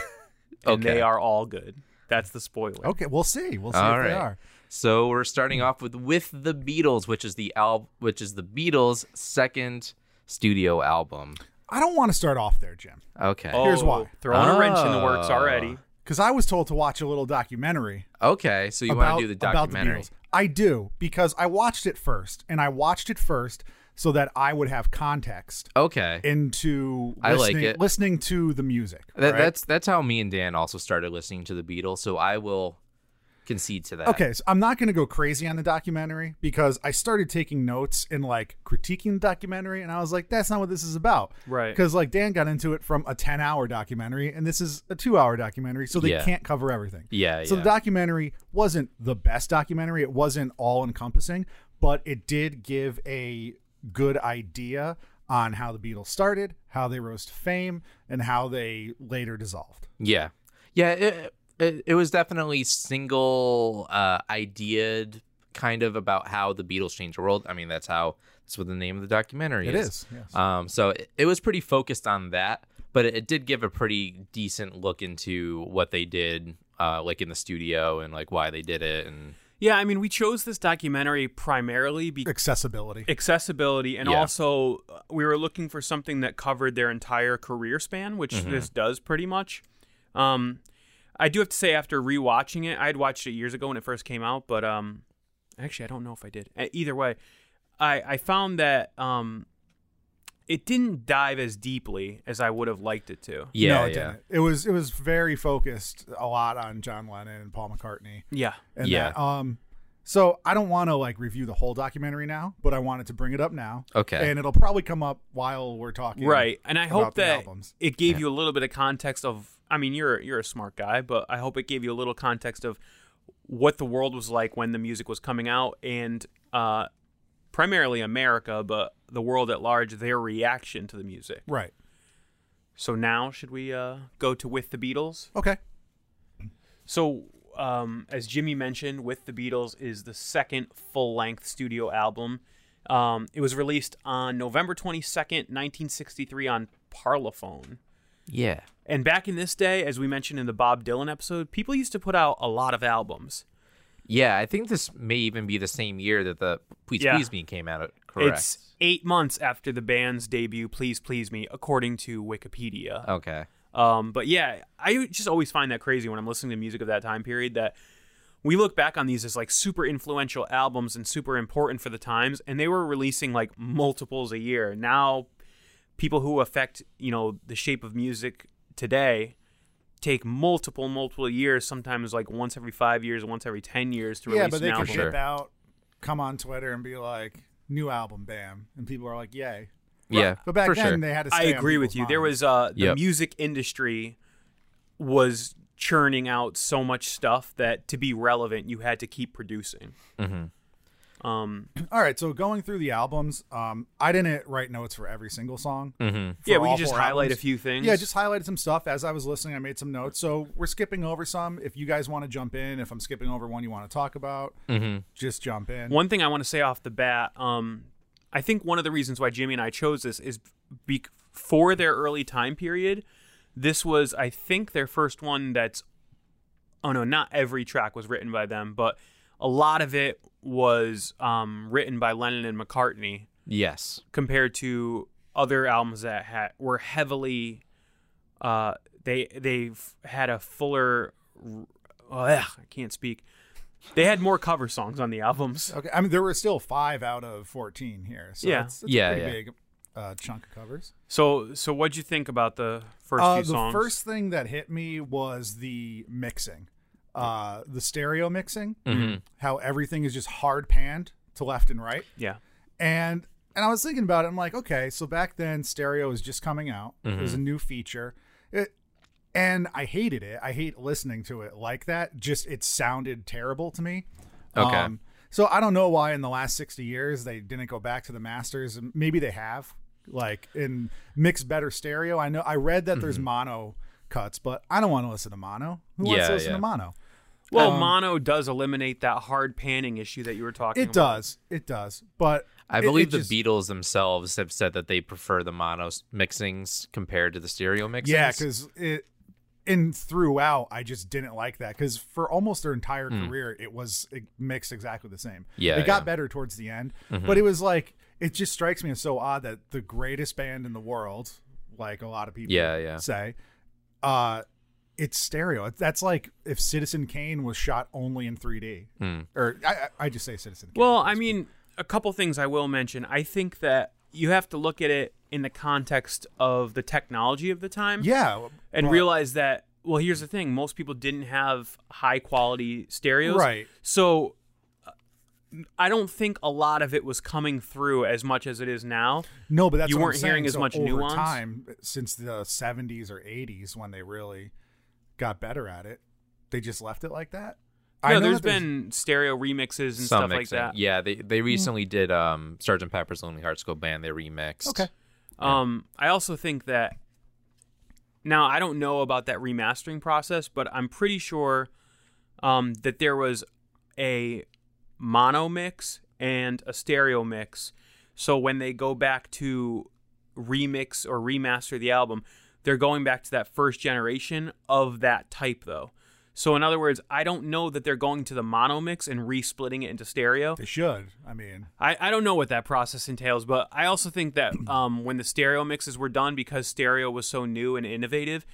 And Okay. they are all good. That's the spoiler. Okay, we'll see. We'll see All if they are. So we're starting off with with the Beatles, which is the al- which is the Beatles' second studio album. I don't want to start off there, Jim, Okay. Here's why. Oh, throwing a wrench in the works Oh. already. because I was told to watch a little documentary Okay. So you about, want to do the about the documentary? Beatles. I do because I watched it first, and I watched it first so that I would have context okay. into I like listening, it. listening to the music. That, right? That's that's how me and Dan also started listening to the Beatles. So I will concede to that. Okay, so I'm not going to go crazy on the documentary because I started taking notes and like critiquing the documentary, and I was like, that's not what this is about. Right. Because like Dan got into it from a 10 hour documentary, and this is a two hour documentary, so they Yeah. can't cover everything. Yeah. So yeah. the documentary wasn't the best documentary. It wasn't all encompassing, but it did give a good idea on how the Beatles started, how they rose to fame, and how they later dissolved. yeah. Yeah, it, it, it was definitely single uh, ideaed kind of about how the Beatles changed the world. I mean, that's how that's what the name of the documentary It is. is, yes. Um, so it, it was pretty focused on that, but it, it did give a pretty decent look into what they did, uh, like in the studio and like why they did it. And Yeah, I mean, we chose this documentary primarily because Accessibility. accessibility and Yeah. also uh, we were looking for something that covered their entire career span which Mm-hmm. this does pretty much um i do have to say after rewatching it i had watched it years ago when it first came out but um actually i don't know if i did either way i i found that um it didn't dive as deeply as i would have liked it to yeah, no, it yeah, didn't. It was it was very focused a lot on John Lennon and Paul McCartney. yeah And Yeah. that, um so I don't want to like review the whole documentary now, but I wanted to bring it up now. Okay. And it'll probably come up while we're talking. right and i hope that albums. it gave you a little bit of context of i mean you're you're a smart guy but i hope it gave you a little context of what the world was like when the music was coming out and uh primarily america but the world at large their reaction to the music Right. so now should we uh go to with the beatles Okay. so um as jimmy mentioned with the beatles is the second full-length studio album um, it was released on November 22nd, 1963 on Parlophone. yeah. And back in this day, as we mentioned in the Bob Dylan episode, people used to put out a lot of albums. Yeah, I think this may even be the same year that the Please Yeah. Please Me came out. Correct. It's eight months after the band's debut, Please Please Me, according to Wikipedia. okay. Um, but yeah, I just always find that crazy when I'm listening to music of that time period that we look back on these as like super influential albums and super important for the times, and they were releasing like multiples a year. Now, people who affect you know the shape of music today take multiple multiple years, sometimes like once every five years, once every ten years to release Yeah, but they an can album. Ship out, come on Twitter and be like, new album, bam. And people are like, yay. Yeah, But back for then sure. they had to I stay on agree with people's you. There was uh the Yep. music industry was churning out so much stuff that to be relevant you had to keep producing. Mm-hmm. Um All right, so going through the albums, um, I didn't write notes for every single song. Mm-hmm. yeah, we can just highlight albums. a few things. Yeah, just highlighted some stuff as I was listening. I made some notes, so we're skipping over some. If you guys want to jump in, if I'm skipping over one you want to talk about, Mm-hmm. just jump in. One thing I want to say off the bat, um, I think one of the reasons why Jimmy and I chose this is be- for their early time period. This was, I think, their first one that's. Oh no, not every track was written by them, but a lot of it was um, written by Lennon and McCartney Yes. compared to other albums that had were heavily. Uh, they they've had a fuller. Oh, ugh, I can't speak. They had more cover songs on the albums. Okay, I mean there were still five out of fourteen here, so Yeah. it's, it's Yeah, a pretty yeah. big uh, chunk of covers. So, so what'd you think about the first Uh, few the songs? first thing that hit me was the mixing, uh, the stereo mixing, Mm-hmm. how everything is just hard panned to left and right, yeah, and and I was thinking about it. I'm like, okay, so back then stereo was just coming out. It was a new feature. It, and I hated it. I hate listening to it like that. Just it sounded terrible to me. Okay. so I don't know why in the last 60 years they didn't go back to the masters. Maybe they have, like in mix better stereo. I know I read that there's mono cuts, but I don't want to listen to mono. Who wants Yeah, to listen yeah. to mono? Well, Um, mono does eliminate that hard panning issue that you were talking. About. It about. does. It does. But I it- believe it the just- Beatles themselves have said that they prefer the mono mixings compared to the stereo mixings. Yeah, because it and throughout, I just didn't like that because for almost their entire career, it was it mixed exactly the same. Yeah, it got yeah. Mm-hmm. better towards the end, but it was like it just strikes me as so odd that the greatest band in the world, like a lot of people, Yeah, yeah. say, uh, it's stereo. That's like if Citizen Kane was shot only in 3D, Hmm. or I, I I just say Citizen. Kane. Well, I mean, a couple things I will mention. I think that you have to look at it in the context of the technology of the time. yeah, and but- realize that. Well, here's the thing: most people didn't have high quality stereos, Right. So. uh, I don't think a lot of it was coming through as much as it is now. No, but that's You what I'm weren't hearing saying. as So much over nuance? time since the 70s or 80s when they really got better at it. They just left it like that. I No, know there's that been stereo remixes and Some stuff like that. Yeah, they they recently did um Sergeant Pepper's Lonely Hearts Club Band. They remixed. Okay. Um, I also think that now I don't know about that remastering process, but I'm pretty sure um, that there was a mono mix and a stereo mix. So when they go back to remix or remaster the album, they're going back to that first generation of that type though. So in other words, I don't know that they're going to the mono mix and resplitting it into stereo. They should. I mean, I, I don't know what that process entails, but I also think that um, when the stereo mixes were done, because stereo was so new and innovative,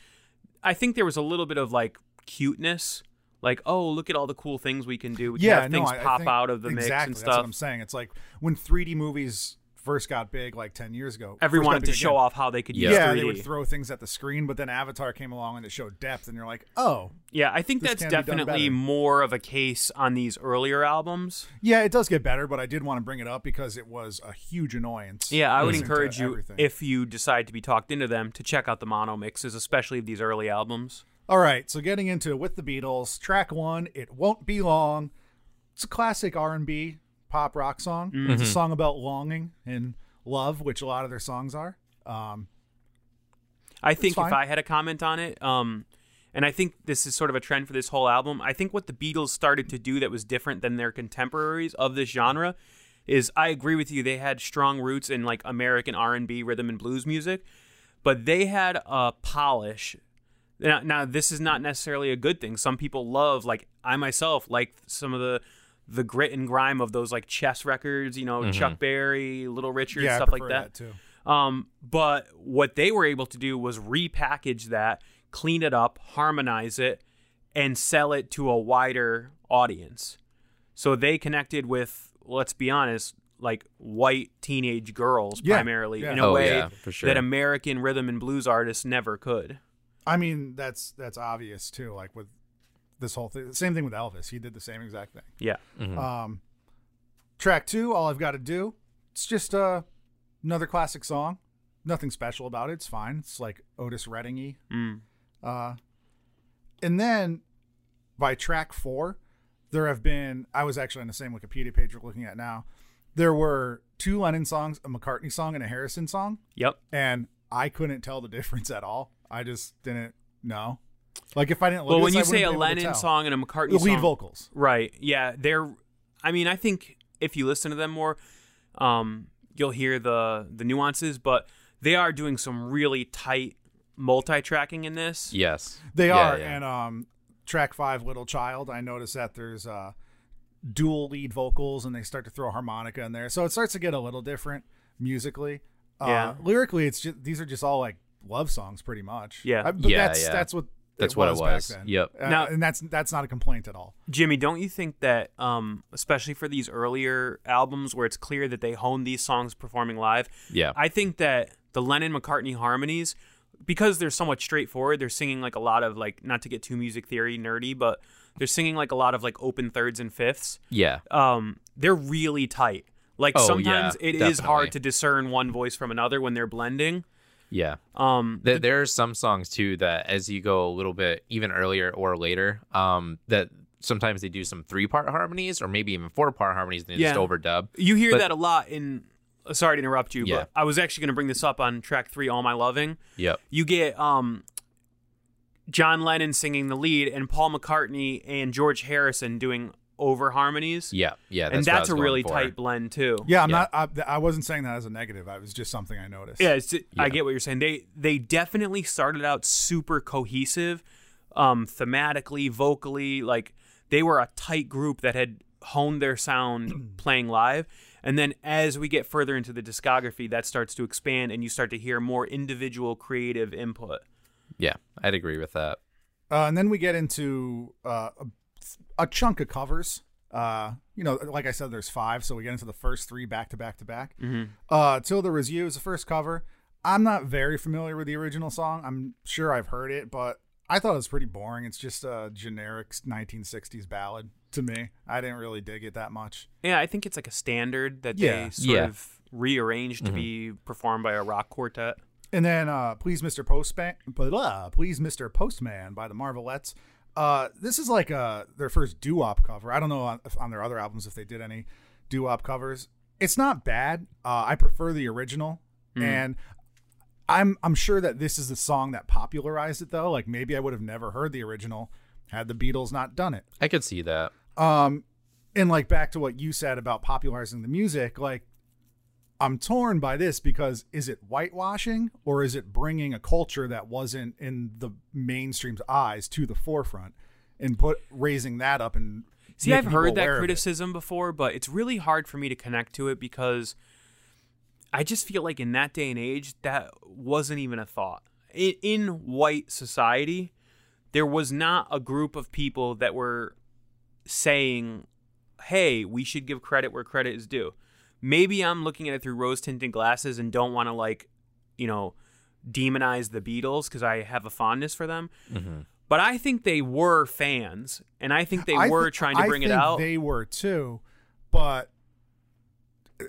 I think there was a little bit of like cuteness, like oh look at all the cool things we can do. We yeah, have no, things I- I pop think- out of the exactly, mix and That's stuff. what I'm saying. It's like when 3D movies first got big, like 10 years ago. Everyone wanted to show again. off how they could Yeah. use Yeah, 3D. they would throw things at the screen, but then Avatar came along and it showed depth, and you're like, oh, yeah, I think that's definitely more of a case on these earlier albums. yeah, it does get better. But I did want to bring it up because it was a huge annoyance. Yeah, I would encourage you everything. if you decide to be talked into them to check out the mono mixes, especially these early albums. All right, so getting into with the Beatles, track one, "It Won't Be Long." It's a classic R and B pop rock song. Mm-hmm. It's a song about longing and love, which a lot of their songs are. Um, I think if I had a comment on it, um, and I think this is sort of a trend for this whole album. I think what the Beatles started to do that was different than their contemporaries of this genre is I agree with you. They had strong roots in like American R and B, rhythm and blues music, but they had a polish. Now, now, this is not necessarily a good thing. Some people love, like I myself, like some of the the grit and grime of those like chess records. You know, Chuck Berry, Little Richard, yeah, I stuff like prefer that. too. Um, but what they were able to do was repackage that, clean it up, harmonize it, and sell it to a wider audience. So they connected with, let's be honest, like white teenage girls Yeah, primarily yeah. in a Oh, way yeah, for sure. that American rhythm and blues artists never could. I mean, that's that's obvious too. Like with this whole thing, same thing with Elvis. He did the same exact thing. Yeah. Um, track two, all I've got to do, it's just uh, another classic song. Nothing special about it. It's fine. It's like Otis Redding-y. Mm. Uh, and then by track four, there have been. I was actually on the same Wikipedia page we're looking at now. There were two Lennon songs, a McCartney song, and a Harrison song, Yep. and I couldn't tell the difference at all. I just didn't know. Like if I didn't. Look Well, at when this, you I say a wouldn't be able to Lennon song and a McCartney the lead song, vocals. Right. Yeah. They're. I mean, I think if you listen to them more, um, you'll hear the the nuances, but they are doing some really tight multi-tracking in this. Yes. They Yeah, are, yeah. and um, track five, "Little Child." I noticed that there's uh, dual lead vocals, and they start to throw harmonica in there, so it starts to get a little different musically. Uh, Yeah. lyrically, it's just these are just all like love songs, pretty much. Yeah. I- but Yeah, that's yeah. that's what That's what it was, was. back then. Yep. Uh, Now- and that's that's not a complaint at all. Jimmy, don't you think that, um, especially for these earlier albums where it's clear that they honed these songs performing live, Yeah. I think that the Lennon McCartney harmonies, because they're somewhat straightforward, they're singing like a lot of like not to get too music theory nerdy, but they're singing like a lot of like open thirds and fifths. yeah. Um, they're really tight. Like Oh, sometimes yeah, it is definitely. hard to discern one voice from another when they're blending. Yeah. Um, There, there are some songs too that, as you go a little bit even earlier or later, um, that sometimes they do some three part harmonies or maybe even four part harmonies and they just overdub. You hear But- that a lot in. uh, Sorry to interrupt you, Yeah. but I was actually going to bring this up on track three, "All My Loving." Yep. You get um, John Lennon singing the lead, and Paul McCartney and George Harrison doing over harmonies. Yeah. Yeah. and that's a really for. tight blend too. Yeah, I'm Yeah. not. I, I wasn't saying that as a negative. I was just something I noticed. Yeah, it's, I get what you're saying. They they definitely started out super cohesive, um, thematically, vocally. Like they were a tight group that had honed their sound playing live. And then as we get further into the discography, that starts to expand, and you start to hear more individual creative input. Yeah. I'd agree with that. Uh, and then we get into uh, a, a chunk of covers. Uh, you know, like I said, there's five, so we get into the first three back to back to back. Uh, Till There Was You is the first cover. I'm not very familiar with the original song. I'm sure I've heard it, but I thought it was pretty boring. It's just a generic 1960s ballad to me. I didn't really dig it that much. Yeah, I think it's like a standard that Yeah. they sort Yeah. of rearranged to be performed by a rock quartet. And then uh, Please Mr. Postman, blah, Please Mr. Postman by the Marvelettes. Uh, this is like uh, their first doo-wop cover. I don't know on, if on their other albums if they did any doo-wop covers. It's not bad. Uh, I prefer the original. And I'm I'm sure that this is the song that popularized it though. Like maybe I would have never heard the original had the Beatles not done it. I could see that. Um, and like back to what you said about popularizing the music, like I'm torn by this because is it whitewashing or is it bringing a culture that wasn't in the mainstream's eyes to the forefront and put raising that up and See, I've heard that criticism before, but it's really hard for me to connect to it because I just feel like in that day and age, that wasn't even a thought. In, in white society, there was not a group of people that were saying, hey, we should give credit where credit is due. Maybe I'm looking at it through rose tinted glasses and don't want to, like, you know, demonize the Beatles because I have a fondness for them. But I think they were fans, and I think they I were thi- trying to I bring it think out. They were too, but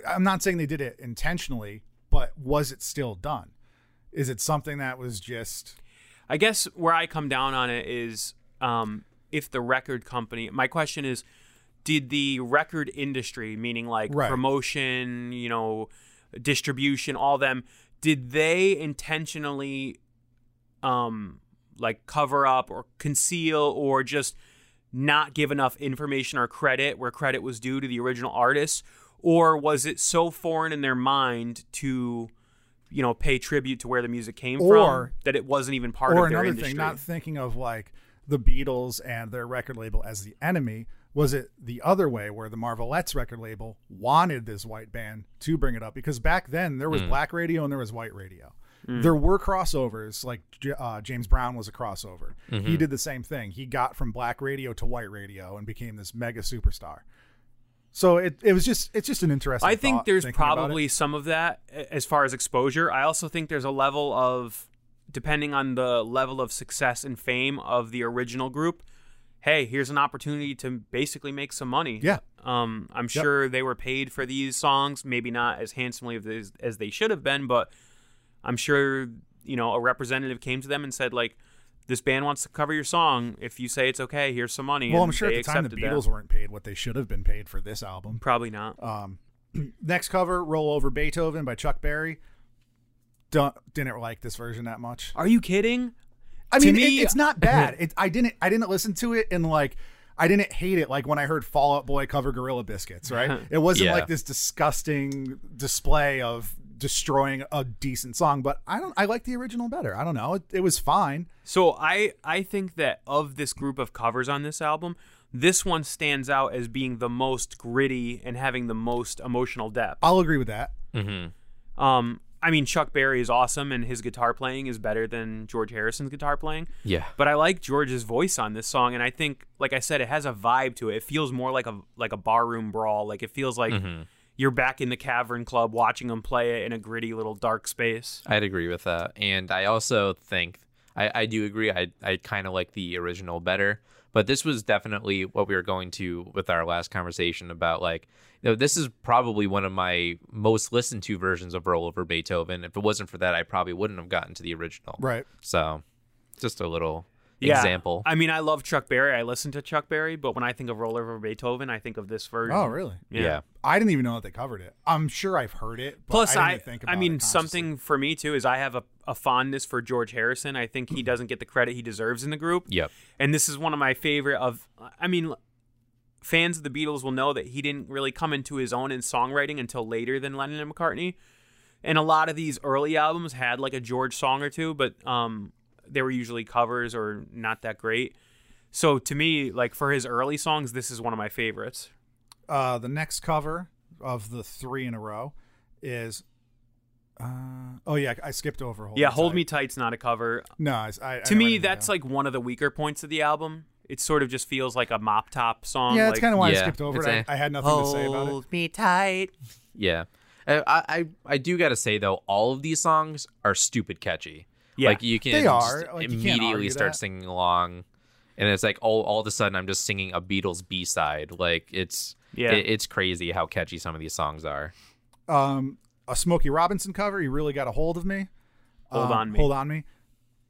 I'm not saying they did it intentionally. But was it still done? Is it something that was just I guess where I come down on it is um, if the record company. My question is, did the record industry, meaning like Right. promotion, you know, distribution, all them, did they intentionally, um, like cover up or conceal or just not give enough information or credit where credit was due to the original artist, or was it so foreign in their mind to? You know, pay tribute to where the music came Or- from that it wasn't even part of their another industry. thing, not thinking of like the Beatles and their record label as the enemy. Was it the other way where the Marvelettes record label wanted this white band to bring it up? Because back then there was hmm. black radio and there was white radio. Hmm. There were crossovers, like uh, James Brown was a crossover. He mm-hmm. did the same thing. He got from black radio to white radio and became this mega superstar. So it, it was just it's just an interesting. I think thought there's thinking about it. probably some of that as far as exposure. I also think there's a level of, depending on the level of success and fame of the original group, hey, here's an opportunity to basically make some money. Yeah. Um, I'm sure they were paid for these songs, maybe not as handsomely as, as they should have been, but I'm sure you know a representative came to them and said like, this band wants to cover your song. If you say it's okay, here's some money. Well, and I'm sure at the time the that. Beatles weren't paid what they should have been paid for this album. Probably not. Next cover, "Roll Over Beethoven" by Chuck Berry. Don't, didn't like this version that much. Are you kidding? I mean, me- it, it's not bad. It, I didn't. I didn't listen to it and like. I didn't hate it like when I heard Fall Out Boy cover Gorilla Biscuits. Right? It wasn't Yeah. like this disgusting display of destroying a decent song. But I don't. I like the original better. I don't know. It, it was fine. So I I think that of this group of covers on this album, this one stands out as being the most gritty and having the most emotional depth. I'll agree with that. Um, I mean Chuck Berry is awesome and his guitar playing is better than George Harrison's guitar playing. Yeah. But I like George's voice on this song, and I think, like I said, it has a vibe to it. It feels more like a like a barroom brawl. Like it feels like mm-hmm. you're back in the Cavern Club watching them play it in a gritty little dark space. I'd agree with that. And I also think I, I do agree. I I kind of like the original better. But this was definitely what we were going to with our last conversation about like you know, this is probably one of my most listened to versions of Roll Over Beethoven. If it wasn't for that, I probably wouldn't have gotten to the original. Right. So just a little Yeah. example. I mean, I love Chuck Berry. I listen to Chuck Berry, but when I think of Roll Over Beethoven, I think of this version. Oh, really? yeah. I didn't even know that they covered it. I'm sure I've heard it. But Plus, I, I, didn't think I mean, it something for me too is I have a, a fondness for George Harrison. I think he doesn't get the credit he deserves in the group. Yep. And this is one of my favorite of. I mean, fans of the Beatles will know that he didn't really come into his own in songwriting until later than Lennon and McCartney. And a lot of these early albums had like a George song or two, but um, they were usually covers or not that great. So to me, like for his early songs, this is one of my favorites. Uh, the next cover of the three in a row is. Uh, oh yeah, I skipped over. Hold yeah, Me Hold Tight. Me Tight's not a cover. No, I, I, to me that's like one of the weaker points of the album it sort of just feels like a mop top song yeah, like, that's kind of why Yeah, I skipped over it. a- I, I had nothing to say about it. Hold me tight Yeah. Uh, I, I I do got to say though, all of these songs are stupid catchy. Yeah. like you can They just are. Like, you immediately argue start that. singing along, and it's like all all of a sudden I'm just singing a Beatles B side. Like it's Yeah. it- it's crazy how catchy some of these songs are. Um, a Smokey Robinson cover. You really got a hold of me. Hold Um, on me. Hold on me.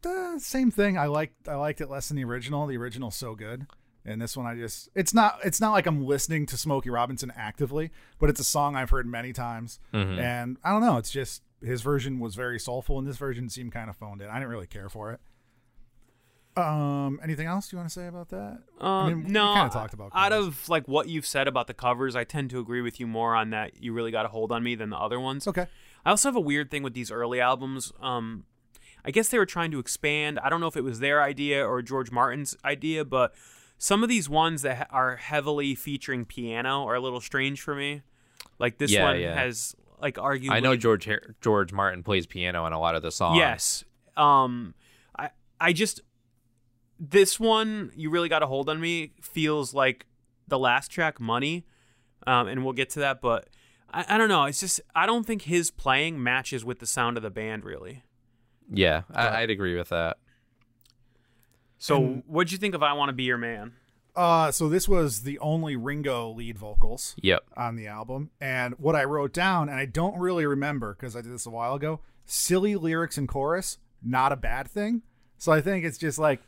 Uh, same thing. I liked I liked it less than the original. The original's so good. And this one I just it's not it's not like I'm listening to Smokey Robinson actively, but it's a song I've heard many times. Mm-hmm. And I don't know, it's just his version was very soulful, and this version seemed kind of phoned in. I didn't really care for it. Um, anything else you want to say about that? Uh, I mean, we no, kinda talked about out of like what you've said about the covers, I tend to agree with you more on that. You really got a hold on me than the other ones. Okay. I also have a weird thing with these early albums. Um, I guess they were trying to expand. I don't know if it was their idea or George Martin's idea, but some of these ones that are heavily featuring piano are a little strange for me. Like this Yeah, one yeah. has like arguably. I know George Har- George Martin plays piano on a lot of the songs. Yes. Um, I I just this one you really got a hold on me feels like the last track, Money, um, and we'll get to that. But I, I don't know. It's just I don't think his playing matches with the sound of the band really. Yeah, I, I'd agree with that. So And- what'd you think of I Want to Be Your Man? Uh, so this was the only Ringo lead vocals Yep. on the album, and what I wrote down, and I don't really remember because I did this a while ago. Silly lyrics and chorus, not a bad thing. So I think it's just like,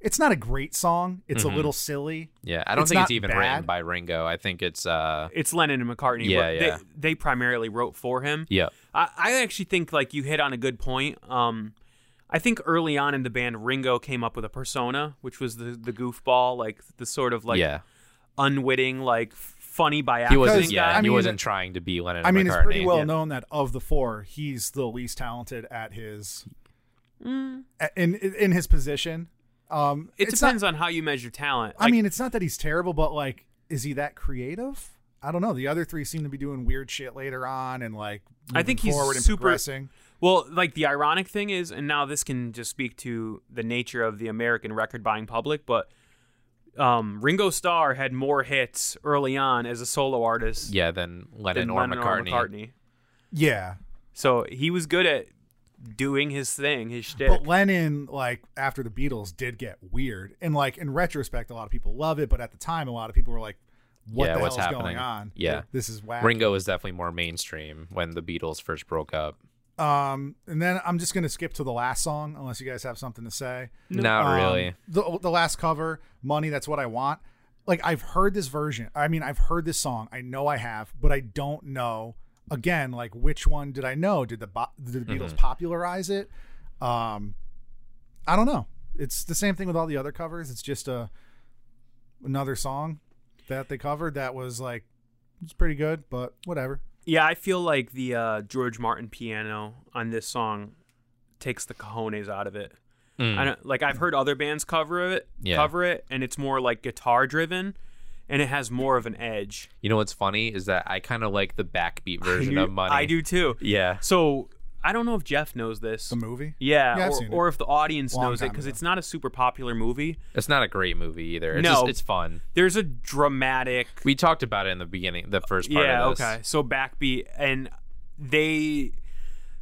it's not a great song. It's a little silly. Yeah, I don't It's think it's even bad. written by Ringo. I think it's uh It's Lennon and McCartney. Yeah, yeah. They, they primarily wrote for him. yeah. I, I actually think like you hit on a good point. Um, I think early on in the band, Ringo came up with a persona, which was the the goofball, like the sort of like yeah. unwitting, like funny by He accident wasn't yeah, guy. I he mean, wasn't trying to be Lennon I mean, McCartney. it's pretty well Yeah. known that of the four, he's the least talented at his Mm. in in his position. Um, It depends Not, on how you measure talent. I mean, it's not that he's terrible, but like, is he that creative? I don't know. The other three seem to be doing weird shit later on, and like, I think he's forward and super- progressing. Well, like the ironic thing is, and now this can just speak to the nature of the American record buying public, but um, Ringo Starr had more hits early on as a solo artist yeah, then Lennon, than or, Lennon McCartney. or McCartney. Yeah, So he was good at doing his thing, his shtick. But Lennon, like after the Beatles, did get weird, and like in retrospect, a lot of people love it, but at the time, a lot of people were like, "What Yeah, the what's hell's happening? going on? Yeah. this is whack." Ringo was definitely more mainstream when the Beatles first broke up. Um, and then I'm just gonna skip to the last song, unless you guys have something to say. Not Um, really. The the last cover, "Money," that's what I want. Like I've heard this version. I mean, I've heard this song. I know I have, but I don't know. Again, like which one did I know? Did the Bo- did the Beatles Mm-hmm. popularize it? Um, I don't know. It's the same thing with all the other covers. It's just a another song that they covered that was like it's pretty good, but whatever. Yeah, I feel like the uh, George Martin piano on this song takes the cojones out of it. Mm. I don't, like I've heard other bands cover it, Yeah. cover it, and it's more like guitar driven, and it has more of an edge. You know what's funny is that I kind of like the backbeat version do, of Money. I do too. Yeah. So I don't know if Jeff knows this. The movie. Yeah, Yeah, I've or, seen it. or if the audience Long knows it time because ago. it's not a super popular movie. It's not a great movie either. It's No. just, it's fun. There's a dramatic We talked about it in the beginning, the first part yeah of this. okay so backbeat and they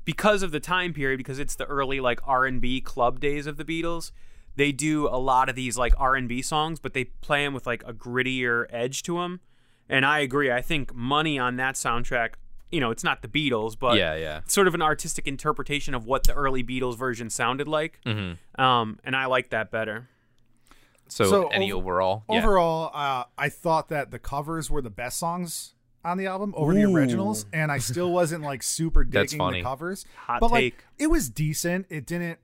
because of the time period because it's the early like r&b club days of the beatles they do a lot of these like r&b songs but they play them with like a grittier edge to them and i agree i think money on that soundtrack you know it's not the beatles but Yeah, yeah. it's sort of an artistic interpretation of what the early beatles version sounded like Mm-hmm. um, and i like that better So, So any ov- overall? Yeah. Overall, uh, I thought that the covers were the best songs on the album over the originals, and I still wasn't like super That's digging funny. the covers. Hot but take. like, it was decent. It didn't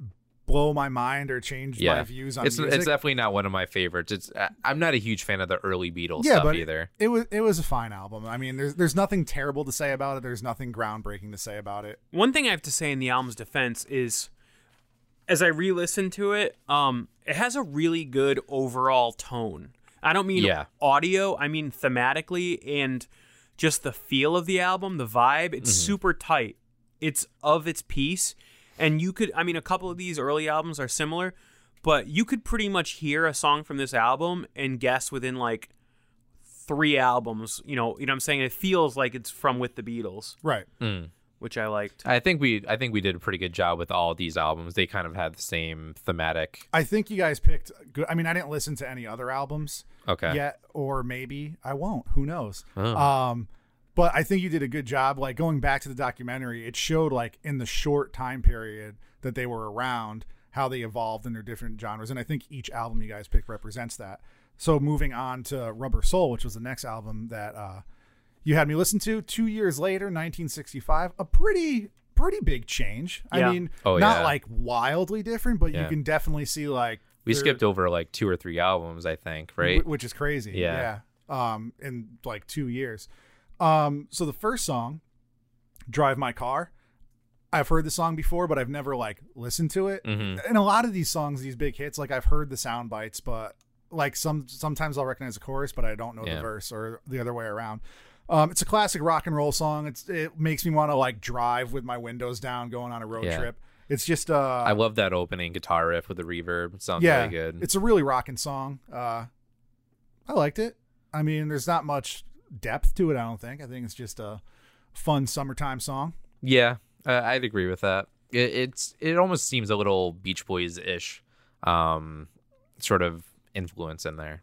blow my mind or change yeah. my views on it's, music. it's definitely not one of my favorites. It's I- I'm not a huge fan of the early Beatles yeah, stuff but either. it was it was a fine album. I mean, there's there's nothing terrible to say about it. There's nothing groundbreaking to say about it. one thing I have to say in the album's defense is, as I re-listened to it, um, it has a really good overall tone. I don't mean Yeah. audio; I mean thematically and just the feel of the album, the vibe. It's Mm-hmm. super tight. It's of its piece, and you could. I mean, a couple of these early albums are similar, but you could pretty much hear a song from this album and guess within like three albums. You know, you know what I'm saying? It feels like it's from with the Beatles, Right. which I liked. I think we I think we did a pretty good job with all these albums. They kind of had the same thematic. I think you guys picked good. I mean, I didn't listen to any other albums Okay. yet, or maybe I won't. Who knows? Oh. Um, but I think you did a good job. Like going back to the documentary, it showed like in the short time period that they were around, how they evolved in their different genres, and I think each album you guys picked represents that. So moving on to Rubber Soul, which was the next album that uh, you had me listen to two years later, 1965, a pretty pretty big change. Yeah. I mean, Oh, not yeah. like wildly different, but you can definitely see like We they're- skipped over like two or three albums, I think, right? which is crazy. Yeah. yeah. Um, in like two years. Um, so the first song, "Drive My Car," I've heard the song before, but I've never like listened to it. Mhm. And a lot of these songs, these big hits, like I've heard the sound bites, but like some sometimes I'll recognize the chorus, but I don't know Yeah. the verse or the other way around. Um, it's a classic rock and roll song. It's it makes me want to like drive with my windows down, going on a road Yeah. trip. It's just uh, I love that opening guitar riff with the reverb. It sounds yeah, really good. It's a really rocking song. Uh, I liked it. I mean, there's not much depth to it. I don't think. I think it's just a fun summertime song. Yeah, uh, I'd agree with that. It, it's it almost seems a little Beach Boys ish, um, sort of influence in there.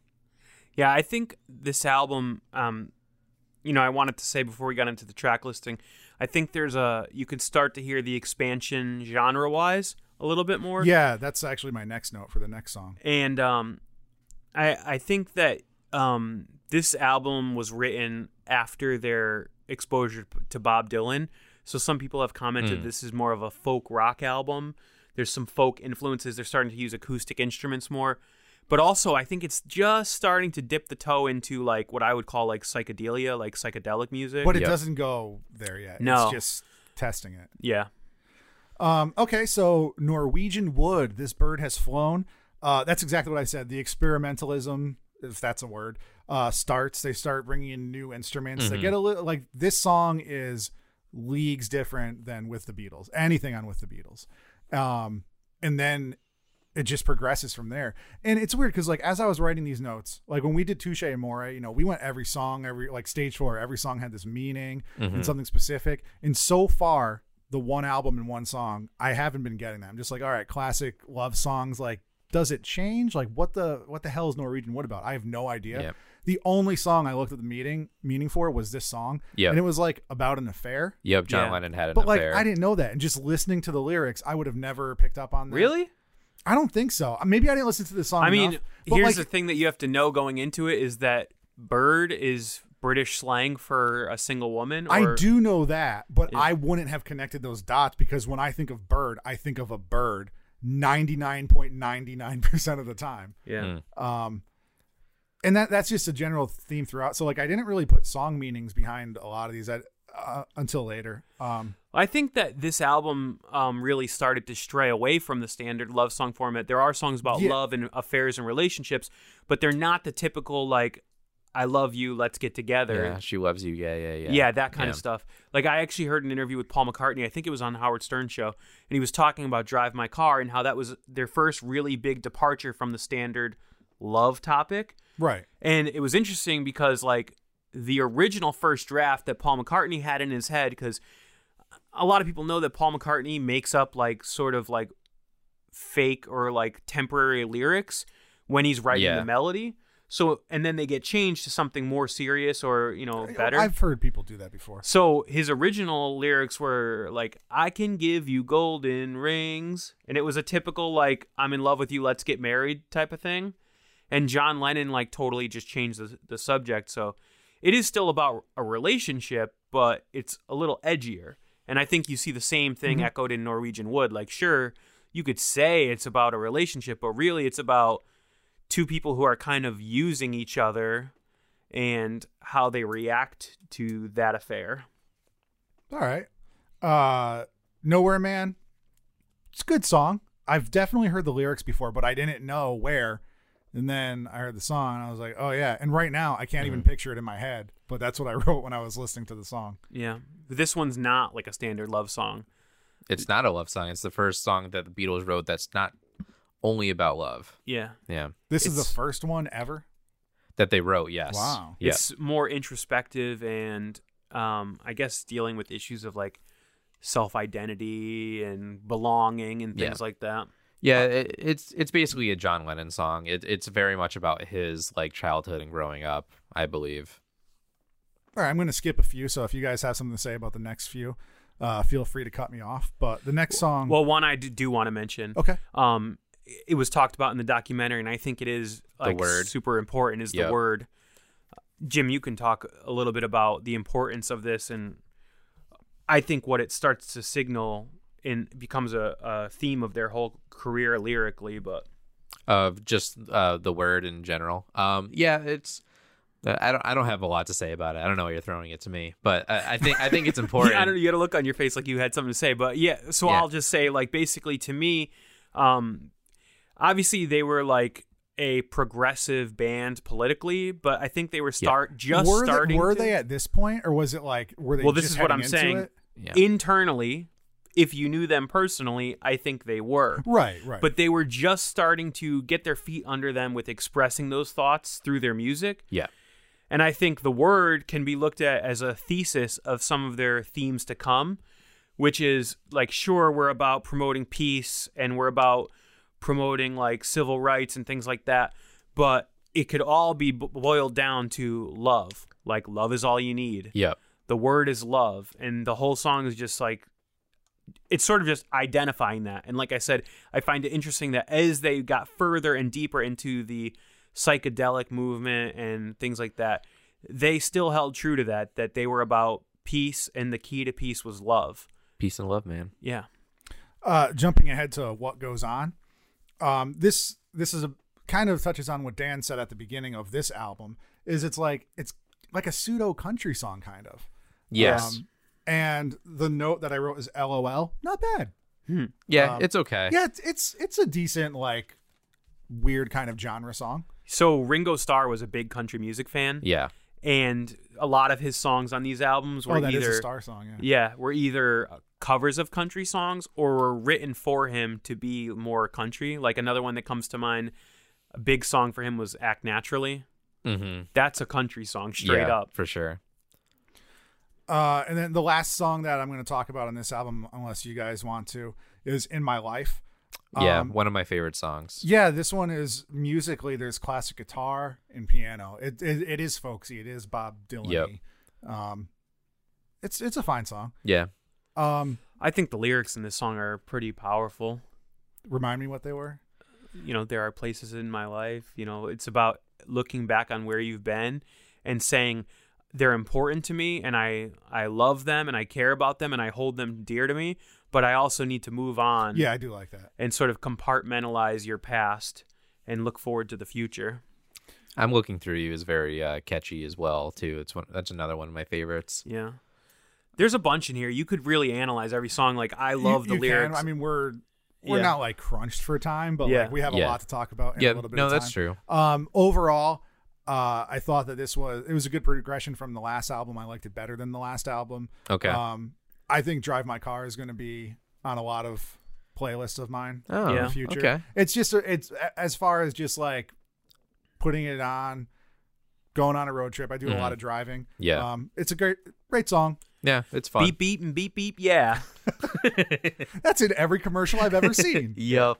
Yeah, I think this album, um, you know, I wanted to say before we got into the track listing, I think there's a you can start to hear the expansion genre wise a little bit more. Yeah, that's actually my next note for the next song. and um, I I think that um, this album was written after their exposure to Bob Dylan. So some people have commented this is more of a folk rock album. There's some folk influences. They're starting to use acoustic instruments more. But also, I think it's just starting to dip the toe into like what I would call like psychedelia, like psychedelic music. But it Yep. doesn't go there yet. No. It's just testing it. yeah, Um, okay, so Norwegian Wood, this bird has flown. Uh, that's exactly what I said. The experimentalism, if that's a word, uh, starts. They start bringing in new instruments. They get a little like this song is leagues different than with the Beatles. Anything on with the Beatles, um, and then it just progresses from there. And it's weird because like as I was writing these notes, like when we did Touché Amoré, you know, we went every song, every like stage four, every song had this meaning and something specific. And so far, the one album and one song, I haven't been getting that. I'm just like, all right, classic love songs. Like, does it change? Like, what the what the hell is Norwegian Wood about? I have no idea. Yep. The only song I looked at the meeting meaning for was this song, Yep. and it was like about an affair. Yep, John Yeah. Lennon had an But like. I didn't know that, and just listening to the lyrics, I would have never picked up on that. really. I don't think so. Uh, maybe I didn't listen to the song. I mean, enough, here's like, the thing that you have to know going into it is that bird is British slang for a single woman. I do know that, but Yeah. I wouldn't have connected those dots because when I think of bird, I think of a bird 99.99% of the time. Yeah. Um, and that that's just a general theme throughout. So like I didn't really put song meanings behind a lot of these uh, until later. Um, I think that this album um, really started to stray away from the standard love song format. There are songs about Yeah. love and affairs and relationships, but they're not the typical like "I love you, let's get together." yeah, she loves you. Yeah, yeah, yeah. Yeah, that kind of stuff. Like I actually heard an interview with Paul McCartney. I think it was on the Howard Stern show, and he was talking about "Drive My Car" and how that was their first really big departure from the standard love topic. right. And it was interesting because like the original first draft that Paul McCartney had in his head because a lot of people know that Paul McCartney makes up like sort of like fake or like temporary lyrics when he's writing Yeah. the melody. So and then they get changed to something more serious or, you know, better. I've heard people do that before. So his original lyrics were like, I can give you golden rings. And it was a typical, like, I'm in love with you, let's get married type of thing. And John Lennon, like, totally just changed the, the subject. So it is still about a relationship, but it's a little edgier. And I think you see the same thing mm-hmm. echoed in Norwegian Wood. Like, sure, you could say it's about a relationship, but really it's about two people who are kind of using each other and how they react to that affair. All right. Uh, Nowhere Man. It's a good song. I've definitely heard the lyrics before, but I didn't know where. And then I heard the song and I was like, oh yeah. And right now I can't even picture it in my head, but that's what I wrote when I was listening to the song. Yeah. This one's not like a standard love song. It's not a love song. It's the first song that the Beatles wrote that's not only about love. Yeah. Yeah. This is the first one ever. That they wrote, yes. Wow. Yeah. It's more introspective and um I guess dealing with issues of like self-identity and belonging and things Yeah. like that. Yeah, it, it's it's basically a John Lennon song. It, it's very much about his like childhood and growing up, I believe. All right, I'm going to skip a few. So if you guys have something to say about the next few, uh, feel free to cut me off. But the next song. Well, one I do, do want to mention. okay. Um it was talked about in the documentary and I think it is like word. super important is the word. Jim, you can talk a little bit about the importance of this and I think what it starts to signal and becomes a, a theme of their whole career lyrically. But of just uh, the word in general. Um, yeah, it's. uh, I don't. I don't have a lot to say about it. I don't know why you're throwing it to me, but I, I think I think it's important. Yeah, I don't. You got a look on your face like you had something to say, but yeah. So Yeah. I'll just say, like, basically, to me, um, obviously they were like a progressive band politically, but I think they were start just were starting. they, were to- they at this point, or was it like were they? Well, this just is what I'm saying. Yeah. Internally, if you knew them personally, I think they were. Right, right. But they were just starting to get their feet under them with expressing those thoughts through their music. yeah. And I think the word can be looked at as a thesis of some of their themes to come, which is like, sure, we're about promoting peace and we're about promoting like civil rights and things like that, but it could all be boiled down to love. Like, love is all you need. Yep. The word is love. And the whole song is just like, it's sort of just identifying that. And like I said, I find it interesting that as they got further and deeper into the psychedelic movement and things like that, they still held true to that, that they were about peace and the key to peace was love. Peace and love, man. Yeah. uh, jumping ahead to what goes on, um, this this is a kind of touches on what Dan said at the beginning of this album. Is it's like it's like a pseudo country song kind of. Yes. Um, and the note that I wrote is LOL. Not bad. yeah, um, it's okay. Yeah, it's it's it's a decent like weird kind of genre song. So Ringo Starr was a big country music fan, Yeah. and a lot of his songs on these albums were oh, that is either a star song. Yeah. yeah were either covers of country songs or were written for him to be more country. Like another one that comes to mind, a big song for him was "Act Naturally." Mm-hmm. That's a country song, straight yeah, up. for sure. Uh, and then the last song that I'm going to talk about on this album, unless you guys want to, is "In My Life." Yeah, Um, one of my favorite songs. Yeah, this one is musically. There's classic guitar and piano. It it, it is folksy. It is Bob Dylan. Yep. Um, it's it's a fine song. Yeah. Um, I think the lyrics in this song are pretty powerful. remind me what they were. You know, there are places in my life. You know, it's about looking back on where you've been and saying they're important to me and I I love them and I care about them and I hold them dear to me, but I also need to move on Yeah, I do like that. and sort of compartmentalize your past and look forward to the future. I'm looking through you is very uh, catchy as well too. It's one that's another one of my favorites. Yeah. There's a bunch in here. You could really analyze every song. Like I love You- the you lyrics. Can. I mean, we're we're Yeah. not like crunched for time, but Yeah. like we have a Yeah. lot to talk about in yeah, a little bit. no, of that's true. Um, overall, uh, I thought that this was it was a good progression from the last album. I liked it better than the last album. Okay. Um, I think "Drive My Car" is going to be on a lot of playlists of mine oh, in Yeah. the future. Okay. It's just it's as far as just like putting it on, going on a road trip. I do a Mhm. lot of driving. Yeah. Um, it's a great great song. Yeah, it's fun. beep beep and beep beep. Yeah. That's in every commercial I've ever seen. Yep.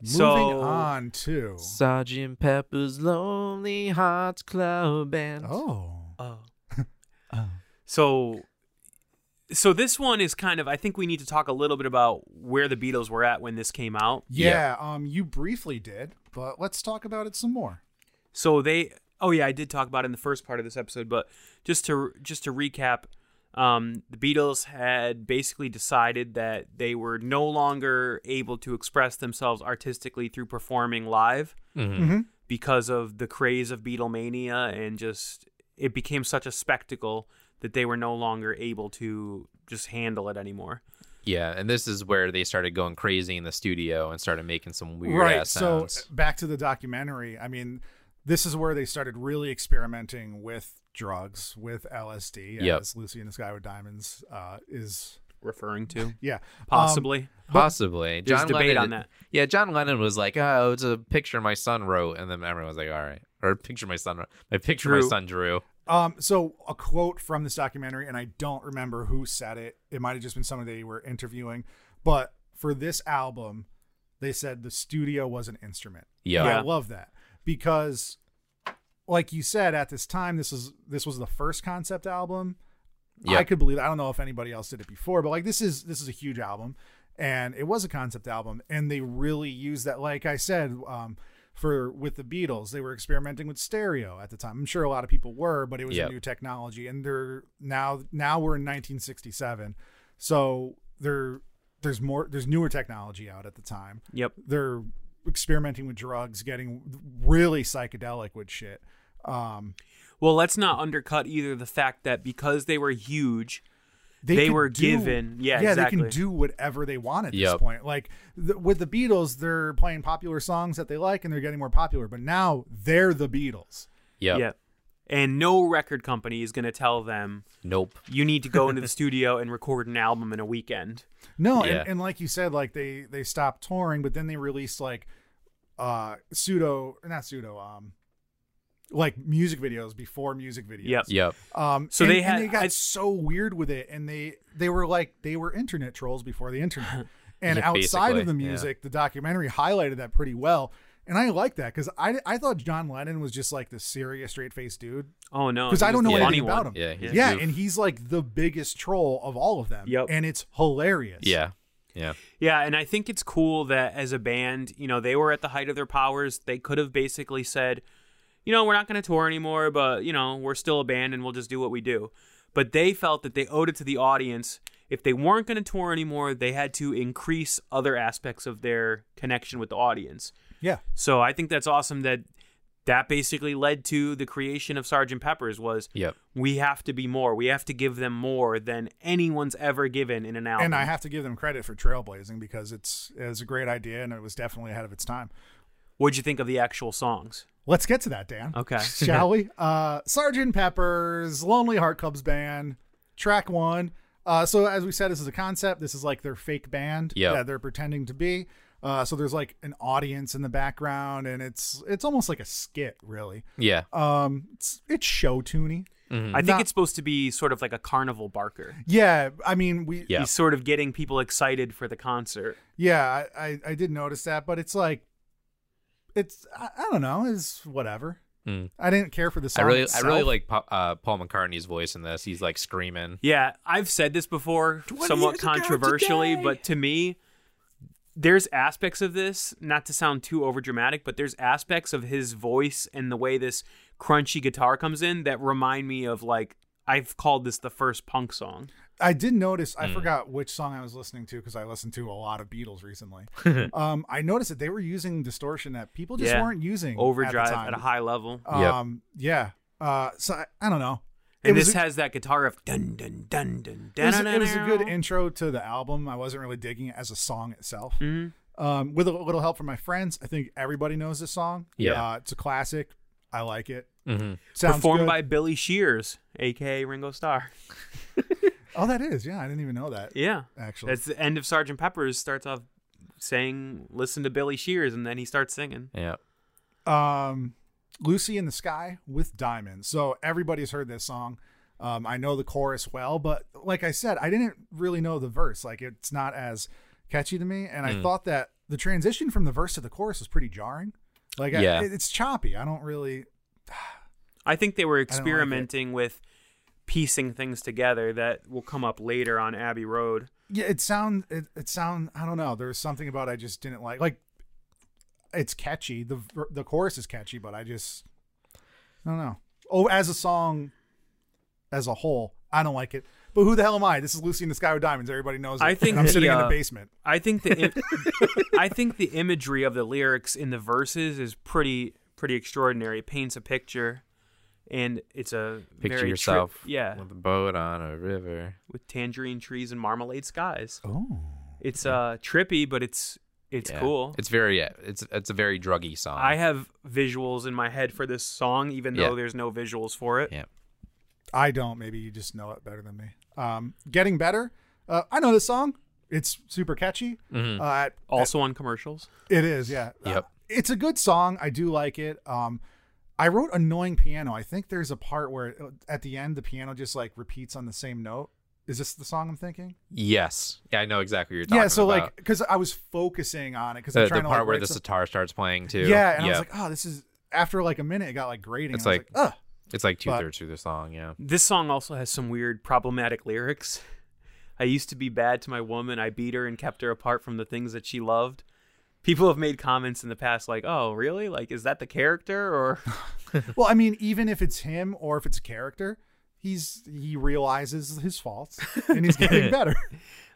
Moving So- on to Sergeant Pepper's Lonely Hearts Club Band. oh Oh. Oh. So so this one is kind of I think we need to talk a little bit about where the Beatles were at when this came out. yeah, um, you briefly did, but let's talk about it some more. So they oh yeah, I did talk about it in the first part of this episode, but just to just to recap, um, the Beatles had basically decided that they were no longer able to express themselves artistically through performing live Mhm. because of the craze of Beatlemania and just it became such a spectacle that they were no longer able to just handle it anymore. Yeah, and this is where they started going crazy in the studio and started making some weird right. ass So back to the documentary. I mean, this is where they started really experimenting with drugs, with LSD, Yep. as Lucy in the Sky with Diamonds uh, is. Referring to Yeah, Um, possibly. Possibly. There's John debate Lennon, on that. Yeah, John Lennon was like, "Oh, it's a picture my son wrote," and then everyone was like, "All right," or "Picture my son, wrote. my picture my son drew." Um, so a quote from this documentary, and I don't remember who said it. It might have just been somebody they were interviewing, but for this album, they said the studio was an instrument. Yeah. And I love that because, like you said, at this time, this was this was the first concept album. Yep. I could believe. I don't know if anybody else did it before, but like this is this is a huge album, and it was a concept album, and they really used that. Like I said, um, for with the Beatles. They were experimenting with stereo at the time. I'm sure a lot of people were, but it was Yep. a new technology. And they're now now we're in 1967, so there there's more there's newer technology out at the time. Yep. They're experimenting with drugs, getting really psychedelic with shit. Um, Well, let's not undercut either the fact that because they were huge, They could were do- given- yeah, yeah, they can do whatever they want at this point. Like the, with the Beatles, they're playing popular songs that they like, and they're getting more popular. But now they're the Beatles. Yep. yeah. And no record company is going to tell them Nope. you need to go into the studio and record an album in a weekend. No, Yeah. and, and like you said, like they they stopped touring, but then they released like uh pseudo, not pseudo, um, like music videos before music videos. Yep. Yep. Um, So and- they and had- they got I- so weird with it, and they they were like they were internet trolls before the internet. And Yeah, outside of the basically, yeah. music, the documentary highlighted that pretty well. And I like that because I, I thought John Lennon was just like the serious straight faced dude Oh no, because I don't know anything funny about him. Yeah, he's yeah, and he's like the biggest troll of all of them. Yep. and it's hilarious. Yeah. Yeah. Yeah, and I think it's cool that as a band, you know, they were at the height of their powers. They could have basically said, you know, we're not going to tour anymore, but, you know, we're still a band and we'll just do what we do. But they felt that they owed it to the audience. If they weren't going to tour anymore, they had to increase other aspects of their connection with the audience. yeah. So I think that's awesome that that basically led to the creation of Sgt. Pepper's was Yep. we have to be more. We have to give them more than anyone's ever given in an album. And I have to give them credit for trailblazing because it's it was a great idea and it was definitely ahead of its time. What'd you think of the actual songs? Let's get to that, Dan. Okay. Shall we? Uh, Sergeant Pepper's Lonely Heart Clubs Band, track one. Uh, so as we said, this is a concept. This is like their fake band Yep. that they're pretending to be. Uh, so there's like an audience in the background, and it's it's almost like a skit, really. Yeah. Um, it's it's show tuney. Mm-hmm. I think Not- it's supposed to be sort of like a carnival barker. Yeah, I mean we. Yeah. He's sort of getting people excited for the concert. Yeah, I, I I did notice that, but it's like, it's I, I don't know, is whatever. Mm. I didn't care for the sound. I song. really, I really like Pa- uh, Paul McCartney's voice in this. He's like screaming. Yeah, I've said this before, somewhat controversially, but to me, there's aspects of this, not to sound too overdramatic, but there's aspects of his voice and the way this crunchy guitar comes in that remind me of like I've called this the first punk song. I did notice. Hmm. I forgot which song I was listening to because I listened to a lot of Beatles recently. um, I noticed that they were using distortion that people just Yeah. weren't using. Overdrive at, at, the time. a high level. Yep. Um, yeah. Uh, so I, I don't know. It and this a- has that guitar of dun dun dun dun It was, dun. it was a good intro to the album. I wasn't really digging it as a song itself. Mhm. Um, with a little help from my friends, I think everybody knows this song. Yeah. uh, it's a classic. I like it. hmm Sounds Performed good. by Billy Shears, aka Ringo Starr. Oh, that is. Yeah, I didn't even know that. Yeah. Actually, That's the end of Sergeant Pepper's starts off saying listen to Billy Shears and then he starts singing. Yeah. um, Lucy in the Sky with Diamonds. So everybody's heard this song. Um, I know the chorus well, but like I said, I didn't really know the verse. Like it's not as catchy to me, and I thought that the transition from the verse to the chorus was pretty jarring. Like Yeah. it- it's choppy. I don't really. I think they were like experimenting with piecing things together that will come up later on Abbey Road. Yeah, it sound it, it sound. I don't know. There's something about it I just didn't like. Like it's catchy. the The chorus is catchy, but I just I don't know. Oh, as a song, as a whole, I don't like it. But who the hell am I? This is Lucy in the Sky with Diamonds. Everybody knows. It. I think And I'm the, sitting in uh, the basement. I think the im- I think the imagery of the lyrics in the verses is pretty pretty extraordinary. It paints a picture and it's a Picture very tri- yourself. yeah, With a boat on a river. with tangerine trees and marmalade skies. Oh, It's uh trippy, but it's it's Yeah. cool. It's very. Yeah. It's it's a very druggy song. I have visuals in my head for this song, even Yeah. though there's no visuals for it. Yeah. I don't. Maybe you just know it better than me. Um, getting better. Uh, I know this song. It's super catchy. Mhm. Uh, Also on commercials. It is, yeah. Yep. Uh, it's a good song. I do like it. Um, I wrote annoying piano. I think there's a part where uh, at the end the piano just like repeats on the same note. Is this the song I'm thinking? Yes. Yeah, I know exactly what you're talking about. yeah. So about. like, because I was focusing on it because the, I'm the trying part to like, where the some- sitar starts playing too. yeah, and I was like, oh, this is after like a minute it got like grating. It's and I was like- ugh. it's like two thirds through the song. Yeah. This song also has some weird problematic lyrics. I used to be bad to my woman. I beat her and kept her apart from the things that she loved. People have made comments in the past like, "Oh, really? Like, is that the character?" Or Well, I mean, even if it's him or if it's a character, he's he realizes his faults and he's getting better.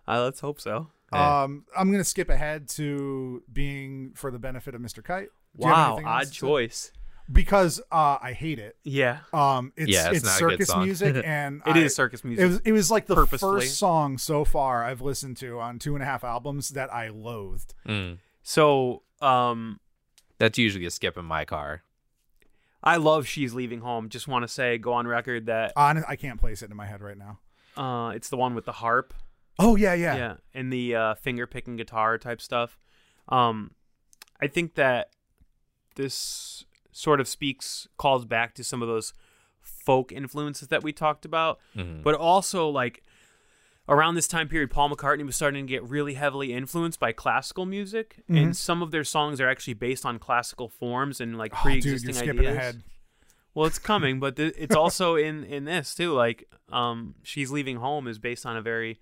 uh, let's hope so. Um, I'm gonna skip ahead to being for the benefit of Mr. Kite. Do you have Wow, odd to choice. Because uh, I hate it. Yeah, Um, it's Yeah, it's it's, not a good circus music, and it I- is circus music. It was it was like the Purposefully. first song so far I've listened to on two and a half albums that I loathed. Mm. so, um, That's usually a skip in my car. I love "She's Leaving Home." Just want to say, go on record that Hon- I can't place it in my head right now. uh, it's the one with the harp. Oh yeah, yeah. yeah, and the uh, finger picking guitar type stuff. Um, I think that this sort of speaks calls back to some of those folk influences that we talked about, Mhm. but also like around this time period, Paul McCartney was starting to get really heavily influenced by classical music, and some of their songs are actually based on classical forms and like Mm-hmm. Oh, dude, pre-existing you're ideas. ahead. Well, it's coming, but th- it's also in in this too. Like, um, she's leaving home is based on a very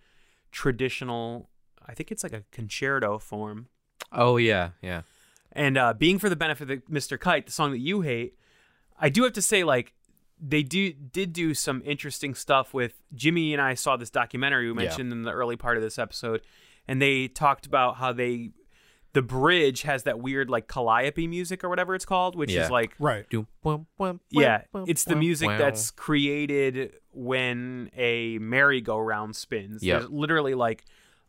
traditional. I think it's like a concerto form. Oh yeah, yeah. And uh, being for the benefit of Mr. Kite, the song that you hate, I do have to say, like, they do did do some interesting stuff with Jimmy and I saw this documentary we Yeah. mentioned in the early part of this episode, and they talked about how they the bridge has that weird like calliope music or whatever it's called, which Yeah. is like Right. Do- wham, wham, yeah, it's the music wham. that's created when a merry-go-round spins. Yep. There's literally like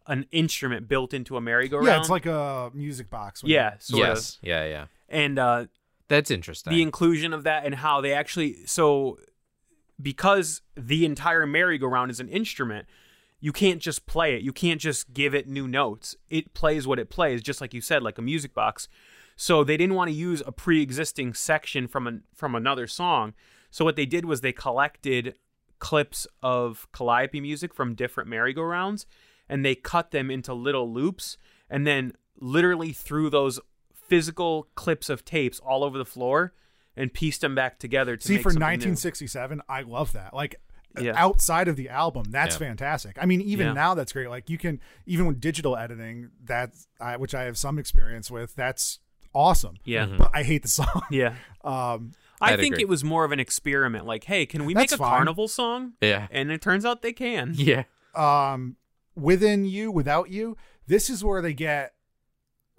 an instrument built into a merry-go-round. Yeah, it's like a music box. yeah, sort yes, of. yeah, yeah. And uh, That's interesting. the inclusion of that and how they actually so because the entire merry-go-round is an instrument, you can't just play it. You can't just give it new notes. It plays what it plays, just like you said, like a music box. So they didn't want to use a pre-existing section from an, from another song. So what they did was they collected clips of calliope music from different merry-go-rounds and they cut them into little loops and then literally threw those physical clips of tapes all over the floor and pieced them back together to See, make for something new. 1967, I love that. Like Yeah. outside of the album, that's Yeah. fantastic. I mean, even Yeah. now, that's great. Like you can even with digital editing, that's I, which I have some experience with. That's awesome. Yeah. Mm-hmm. But I hate the song. Yeah. Um, I I'd think agree. it was more of an experiment. Like, hey, can we That's make a fine. carnival song? yeah, And it turns out they can. yeah. um, within you, without you, this is where they get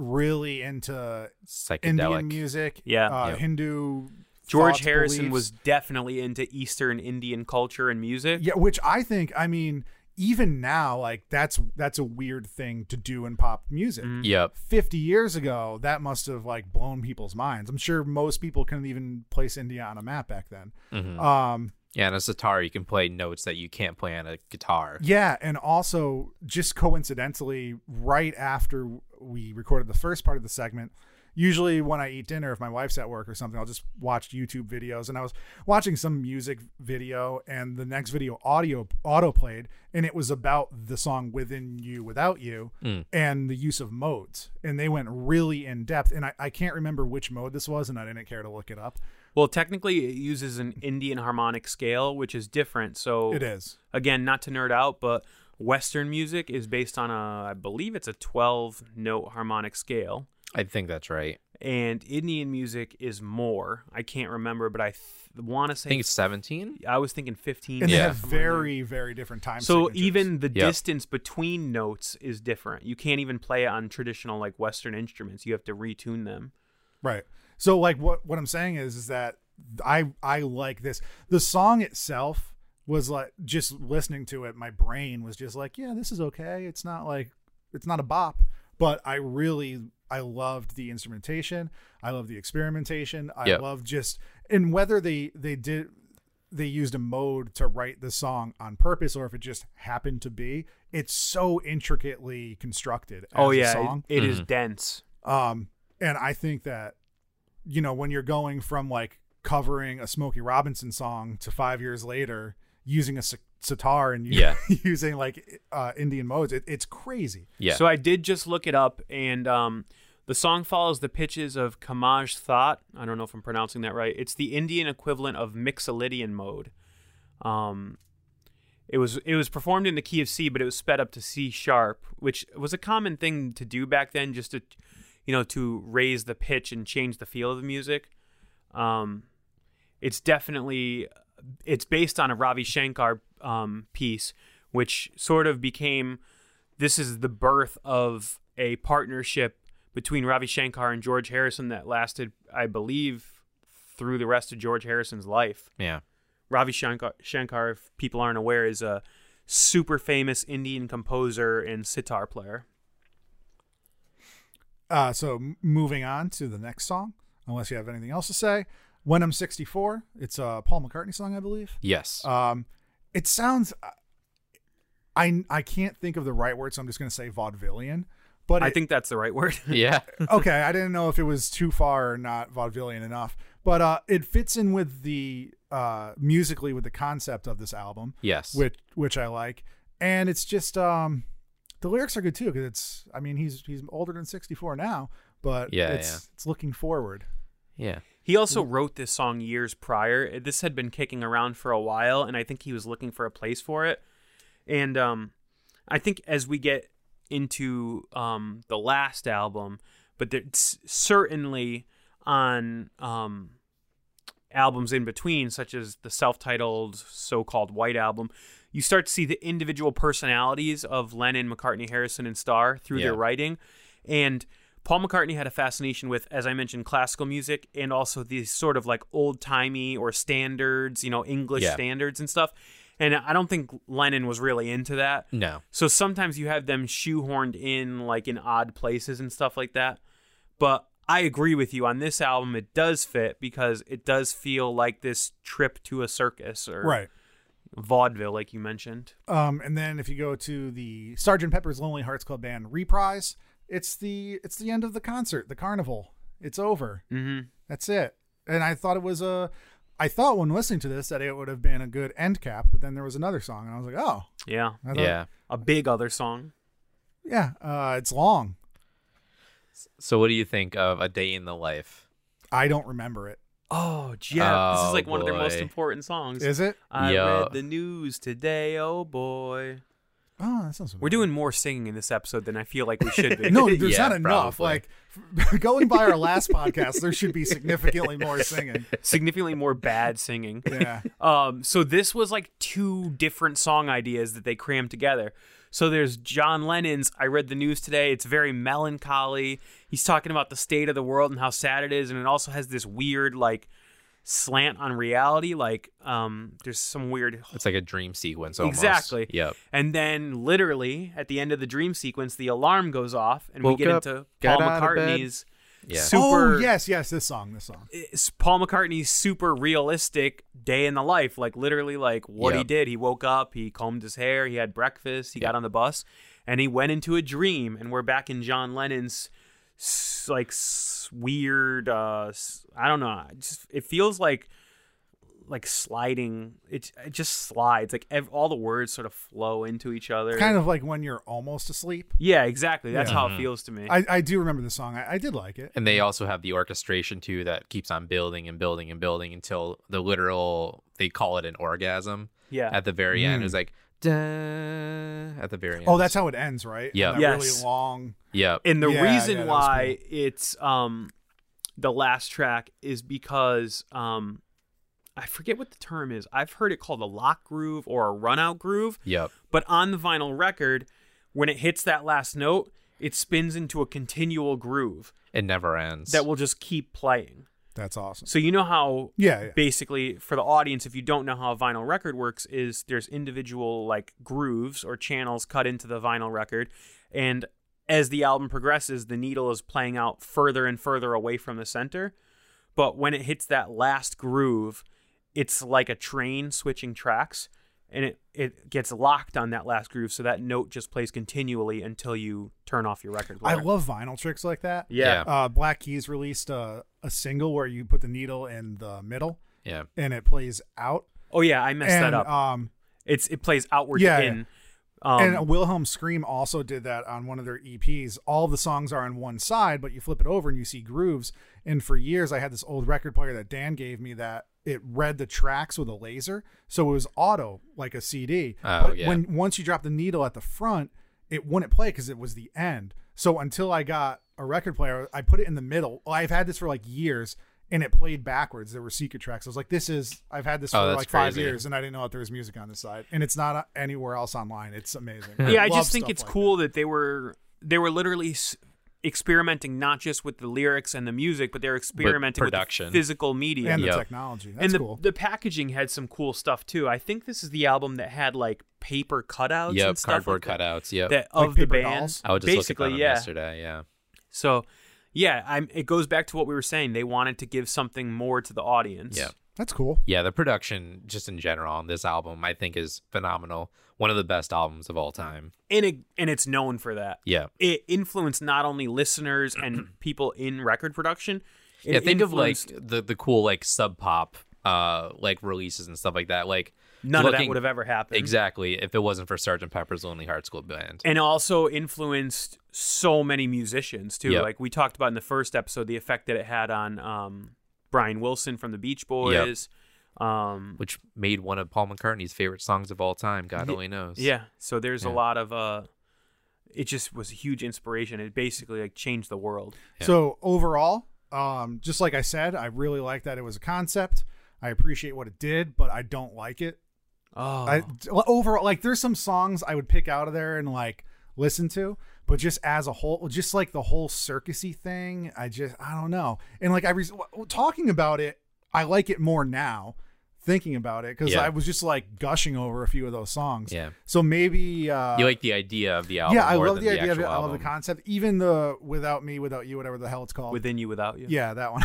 really into Psychedelic. Indian music. Yeah. uh, Yep. Hindu. George thoughts, Harrison beliefs. was definitely into Eastern Indian culture and music. Yeah, which I think, I mean, even now, like that's that's a weird thing to do in pop music. Mm-hmm. Yep. 50 years ago, that must have like blown people's minds. I'm sure most people couldn't even place India on a map back then. Mhm. Um, Yeah, on a sitar you can play notes that you can't play on a guitar. yeah, and also just coincidentally, right after we recorded the first part of the segment, usually when I eat dinner, if my wife's at work or something, I'll just watch YouTube videos. And I was watching some music video, and the next video audio auto played, and it was about the song "Within You, Without You" Mm. and the use of modes. And they went really in depth. And I, I can't remember which mode this was, and I didn't care to look it up. Well, technically, it uses an Indian harmonic scale, which is different. So, It is. again, not to nerd out, but Western music is based on a, I believe it's a 12 note harmonic scale. I think that's right. And Indian music is more. I can't remember, but I th- want to say. I say. think it's 17. I was thinking 15. And they Yeah. have somewhere in there. very, very different time So signatures. even the Yep. distance between notes is different. You can't even play it on traditional like Western instruments. You have to retune them. Right. So like what what I'm saying is is that I I like this. The song itself was like just listening to it, my brain was just like, yeah, this is okay. It's not like it's not a bop, but I really I loved the instrumentation. I love the experimentation. I Yep. love just and whether they they did they used a mode to write the song on purpose or if it just happened to be, it's so intricately constructed. As oh a yeah, song. it, it is Mhm. dense. Um, and I think that, you know, when you're going from like covering a Smokey Robinson song to five years later using a sitar and you- Yeah. using like uh, Indian modes, it, it's crazy. Yeah. So I did just look it up, and um, the song follows the pitches of Khamaj thaat. I don't know if I'm pronouncing that right. It's the Indian equivalent of Mixolydian mode. Um, it was it was performed in the key of C, but it was sped up to C sharp, which was a common thing to do back then, just to you know, to raise the pitch and change the feel of the music. Um, it's definitely it's based on a Ravi Shankar um, piece, which sort of became this is the birth of a partnership between Ravi Shankar and George Harrison that lasted, I believe, through the rest of George Harrison's life. Yeah. Ravi Shankar, Shankar if people aren't aware, is a super famous Indian composer and sitar player. Uh, so moving on to the next song, unless you have anything else to say. When I'm 64, it's a Paul McCartney song, I believe. Yes. Um, it sounds. I I can't think of the right word, so I'm just going to say vaudevillian. But I it- think that's the right word. yeah. okay, I didn't know if it was too far or not vaudevillian enough, but uh, it fits in with the uh, musically with the concept of this album, yes. which which I like, and it's just um, the lyrics are good too because it's I mean he's he's older than 64 now, but Yeah, it's yeah. it's looking forward. yeah. He also wrote this song years prior. This had been kicking around for a while, and I think he was looking for a place for it. And um, I think as we get into um, the last album, but it's certainly on um, albums in between, such as the self-titled so-called White Album, you start to see the individual personalities of Lennon, McCartney, Harrison, and Starr through Yeah. their writing, and Paul McCartney had a fascination with, as I mentioned, classical music and also these sort of like old timey or standards, you know, English Yeah. standards and stuff. And I don't think Lennon was really into that. No. So sometimes you have them shoehorned in like in odd places and stuff like that. But I agree with you on this album. It does fit because it does feel like this trip to a circus or Right. vaudeville, like you mentioned. Um, and then if you go to the Sergeant Pepper's Lonely Hearts Club Band reprise, it's the it's the end of the concert, the carnival. It's over. Mm-hmm. That's it. And I thought it was a. I thought when listening to this that it would have been a good end cap, but then there was another song, and I was like, oh, Yeah, thought, Yeah. a big other song. yeah. Uh, it's long. So what do you think of A Day in the Life? I don't remember it. Oh, yeah. this Oh, is like one of their most important songs. Is it? I Yo. read the news today. Oh boy, Oh, that sounds. we're doing more singing in this episode than I feel like we should be. No, there's Yeah, not enough. probably. Like going by our last podcast, there should be significantly more singing. significantly more bad singing. Yeah. Um, so this was like two different song ideas that they crammed together. So there's John Lennon's I read the news today. It's very melancholy. He's talking about the state of the world and how sad it is, and it also has this weird like slant on reality. Like um, there's some weird It's like a dream sequence almost. Exactly. Yep. And then, literally, at the end of the dream sequence, the alarm goes off, and we get up, into got Paul out of bed. McCartney's Yeah. super. oh yes, yes. This song. This song. it's Paul McCartney's super realistic day in the life, like literally, like what he did. He woke up, he combed his hair, he had breakfast, he got on the bus, and he went into a dream. And we're back in John Lennon's s- like weird. uh s- I don't know. it Just it feels like like sliding. It it just slides. Like ev- all the words sort of flow into each other. Kind of like when you're almost asleep. Yeah, exactly. That's Yeah. how it feels to me. I, I do remember the song. I, I did like it. And they also have the orchestration too that keeps on building and building and building until the literal they call it an orgasm yeah. at the very end. Mm. It's like da at the very end. Oh, that's how it ends, right? Yeah. Yes. really long. Yep. and the Yeah, reason yeah, why it's um the last track is because um I forget what the term is. I've heard it called a lock groove or a run out groove, Yep. but on the vinyl record, when it hits that last note, it spins into a continual groove It never ends. that will just keep playing. That's awesome. So you know how Yeah, yeah. basically for the audience if you don't know how a vinyl record works is there's individual like grooves or channels cut into the vinyl record and as the album progresses the needle is playing out further and further away from the center but when it hits that last groove it's like a train switching tracks and it, it gets locked on that last groove so that note just plays continually until you turn off your record player. I love vinyl tricks like that. yeah. Yeah. Uh, Black Keys released a, a single where you put the needle in the middle yeah. and it plays out. oh yeah i messed and that up um, it's it plays outward Yeah, in um, and Wilhelm Scream also did that on one of their EPs. All the songs are on one side, but you flip it over and you see grooves. And for years, I had this old record player that Dan gave me that it read the tracks with a laser, so it was auto like a CD. Oh, but yeah. when once you drop the needle at the front, it wouldn't play because it was the end. So until I got a record player. I put it in the middle. Well, I've had this for like years, and it played backwards. There were secret tracks. I was like, "This is." I've had this Oh, for that's like five crazy. years, and I didn't know that there was music on the side, and it's not uh, anywhere else online. It's amazing. yeah, I love just think it's like cool that. they were they were literally s- experimenting not just with the lyrics and the music, but they're experimenting with production. the physical media. that. and the Yep. technology. That's and the, cool. the packaging had some cool stuff too. I think this is the album that had like paper cutouts Yep, and stuff cardboard like cutouts. Yep. that Like of the paper band. dolls? I was just looking Basically, at them yeah. yesterday. Yeah. So, yeah, I'm. It goes back to what we were saying. They wanted to give something more to the audience. Yeah. That's cool. Yeah, the production just in general on this album I think is phenomenal. One of the best albums of all time. and it and it's known for that. Yeah. It influenced not only listeners and people in record production. It yeah, think of like the the cool like sub pop uh like releases and stuff like that. Like none of that would have ever happened. Exactly. If it wasn't for Sergeant Pepper's Lonely Hearts Club Band. and also influenced so many musicians too. Yep. Like we talked about in the first episode, the effect that it had on um, Brian Wilson from the Beach Boys. Um, which made one of Paul McCartney's favorite songs of all time. God Ye- only knows. yeah, so there's a lot of. Uh, it just was a huge inspiration. It basically like changed the world. Yeah. So overall, um, just like I said, I really like that it was a concept. I appreciate what it did, but I don't like it. Oh, I overall like there's some songs I would pick out of there and like listen to, but just as a whole, just like the whole circusy thing, I just I don't know. And like I re- talking about it, I like it more now. Thinking about it because Yeah. I was just like gushing over a few of those songs. Yeah. So maybe uh, You like the idea of the album. yeah, I more love than the idea of it. actual I love the concept. Even the without me, without you, whatever the hell it's called. within you, without you. Yeah, that one.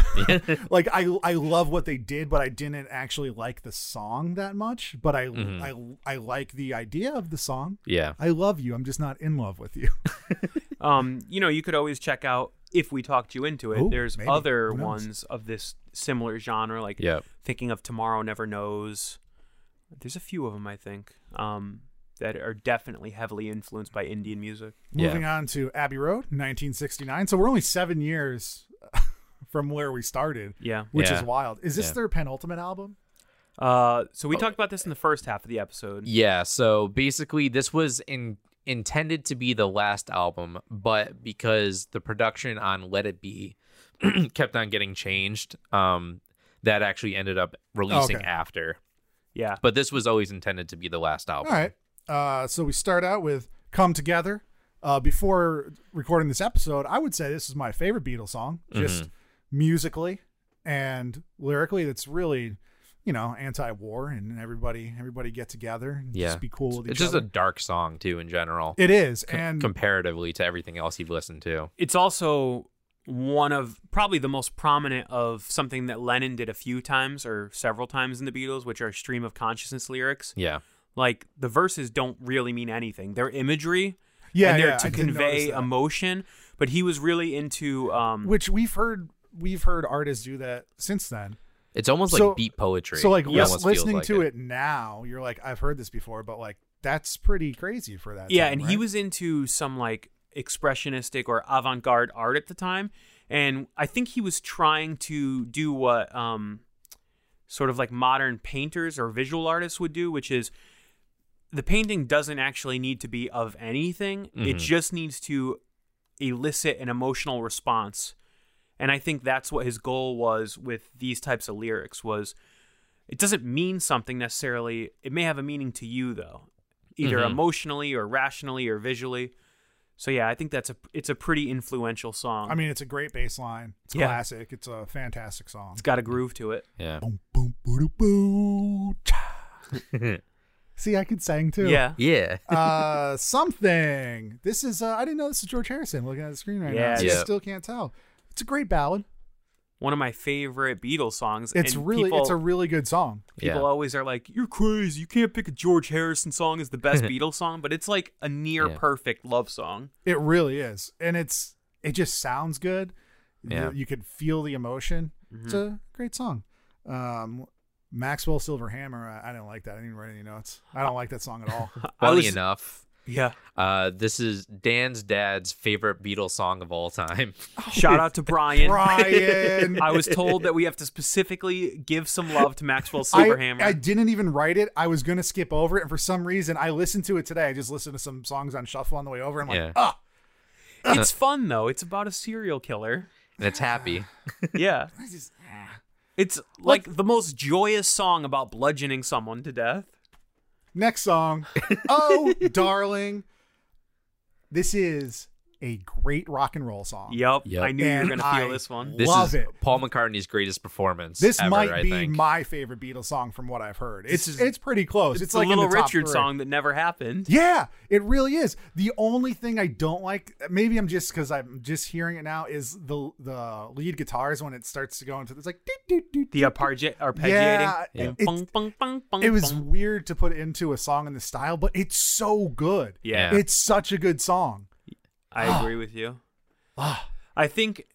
like I I love what they did, but I didn't actually like the song that much. But I Mhm. I I like the idea of the song. Yeah. I love you. I'm just not in love with you. Um, you know, you could always check out if we talked you into it. Ooh, There's maybe. other ones of this similar genre, like Yep. thinking of Tomorrow Never Knows. There's a few of them, I think, um, that are definitely heavily influenced by Indian music. Yeah. Moving on to Abbey Road, 1969. So we're only seven years from where we started, Yeah. which Yeah. is wild. Is this Yeah. their penultimate album? Uh, so we Oh. talked about this in the first half of the episode. Yeah, so basically this was in intended to be the last album, but because the production on Let It Be kept on getting changed, um that actually ended up releasing Okay. after. Yeah. But this was always intended to be the last album. All right. Uh, so we start out with "Come Together." Uh, before recording this episode, I would say this is my favorite Beatles song, just Mm-hmm. musically and lyrically. That's really, you know, anti-war and everybody everybody get together and Yeah. just be cool with It's each just a dark song too in general. it is, c- and comparatively to everything else you've listened to. It's also one of probably the most prominent of something that Lennon did a few times or several times in the Beatles, which are stream of consciousness lyrics. Yeah. Like the verses don't really mean anything. They're imagery yeah, and they're yeah, to I convey emotion. But he was really into um, which we've heard we've heard artists do that since then. It's almost So- like beat poetry. So like It lis- almost feels listening like to it. now, you're like, I've heard this before, but like that's pretty crazy for that. yeah, time, and he was into some like expressionistic or avant-garde art at the time, and I think he was trying to do what um, sort of like modern painters or visual artists would do, which is the painting doesn't actually need to be of anything; it Mhm. just needs to elicit an emotional response. And I think that's what his goal was with these types of lyrics was it doesn't mean something necessarily. It may have a meaning to you though, either Mhm. emotionally or rationally or visually. So yeah, I think that's a it's a pretty influential song. I mean, it's a great bass line. It's Yeah. classic. It's a fantastic song. it's got a groove to it. Yeah. Boom, boom, boo, boo, cha. See, I could sing too. Yeah. yeah. Uh, something. This is. Uh, I didn't know this is George Harrison. Looking at the screen right Yeah, now, it's- I still can't tell. It's a great ballad. One of my favorite Beatles songs. It's and really. people, it's a really good song. people Yeah. always are like, "You're crazy. You can't pick a George Harrison song as the best Beatles song," but it's like a near Yeah. perfect love song. It really is, and it's. It just sounds good. Yeah. You, you could feel the emotion. It's Mm-hmm. a great song. Um, Maxwell Silverhammer. I, I didn't like that. I didn't even write any notes. I don't like that song at all. I Funny was- enough, Yeah. uh, this is Dan's dad's favorite Beatles song of all time. Shout out to Brian. Brian. I was told that we have to specifically give some love to Maxwell I, Silverhammer. I didn't even write it. I was gonna skip over it, and for some reason, I listened to it today. I just listened to some songs on shuffle on the way over. And I'm Yeah. like, ah, it's fun though. It's about a serial killer. and it's happy. Yeah. It's like the most joyous song about bludgeoning someone to death. Next song. Oh, darling. This is a great rock and roll song. Yep. Yep. I knew you And were gonna feel I this one. This Love is it. Paul McCartney's greatest performance. This ever, might I be think. my favorite Beatles song from what I've heard. It's is- it's pretty close. It's, It's, a like in little Richard three. song that never happened. Yeah, it really is. The only thing I don't like, maybe I'm just because I'm just hearing it now, is the the lead guitars when it starts to go into it's like doo, doo, doo, The arpeggi- arpeggiating. Yeah, Bung, it- bung, bung, bung, bung, It was bung. weird to put into a song in this style, but it's so good. Yeah. It's such a good song. I agree with you. Ah. I think,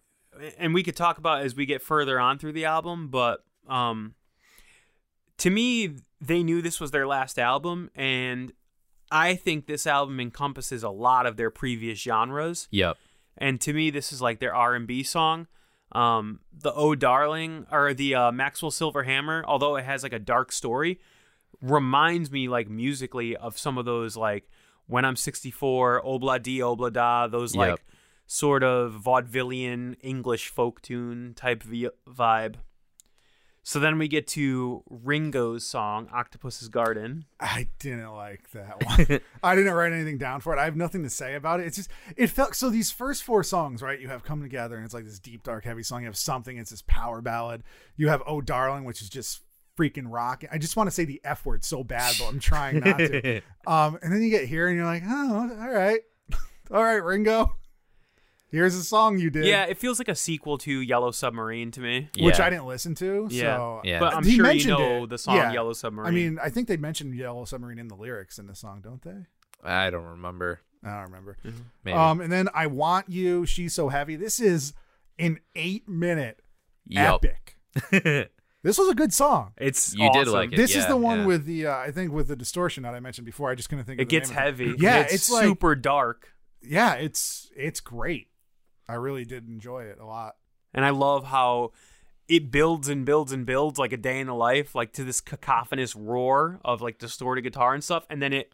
and we could talk about as we get further on through the album, but um, to me, they knew this was their last album, and I think this album encompasses a lot of their previous genres. Yep. And to me, this is like their R and B song. Um, the Oh Darling or the uh, Maxwell Silver Hammer, although it has like a dark story, reminds me like musically of some of those like When I'm 64, Obla Di Obla Da, those Yep. like sort of vaudevillian English folk tune type vi- vibe. So then we get to Ringo's song Octopus's Garden. I didn't like that one. I didn't write anything down for it. I have nothing to say about it. It's just it felt so these first four songs, right? You have Come Together and it's like this deep, dark, heavy song. You have something, it's this power ballad. You have Oh Darling, which is just freaking rock. I just want to say the F word so bad, but I'm trying not to. um, and then you get here and you're like, oh, all right. all right, Ringo. Here's a song you did. Yeah, it feels like a sequel to Yellow Submarine to me. Which I didn't listen to. Yeah. So Yeah. But I'm He sure you know it. the song Yeah. Yellow Submarine. I mean, I think they mentioned Yellow Submarine in the lyrics in the song, don't they? I don't remember. I don't remember. Maybe. Um, and then I want you. She's so heavy. This is an eight minute Yup. epic. This was a good song. it's You did awesome. like it. This is the one yeah. with the uh, I think with the distortion that I mentioned before. I just couldn't think. It the gets name of heavy. Yeah, it's, it's like- super dark. Yeah, it's it's great. I really did enjoy it a lot. And I love how it builds and builds and builds like a day in the life, like to this cacophonous roar of like distorted guitar and stuff, and then it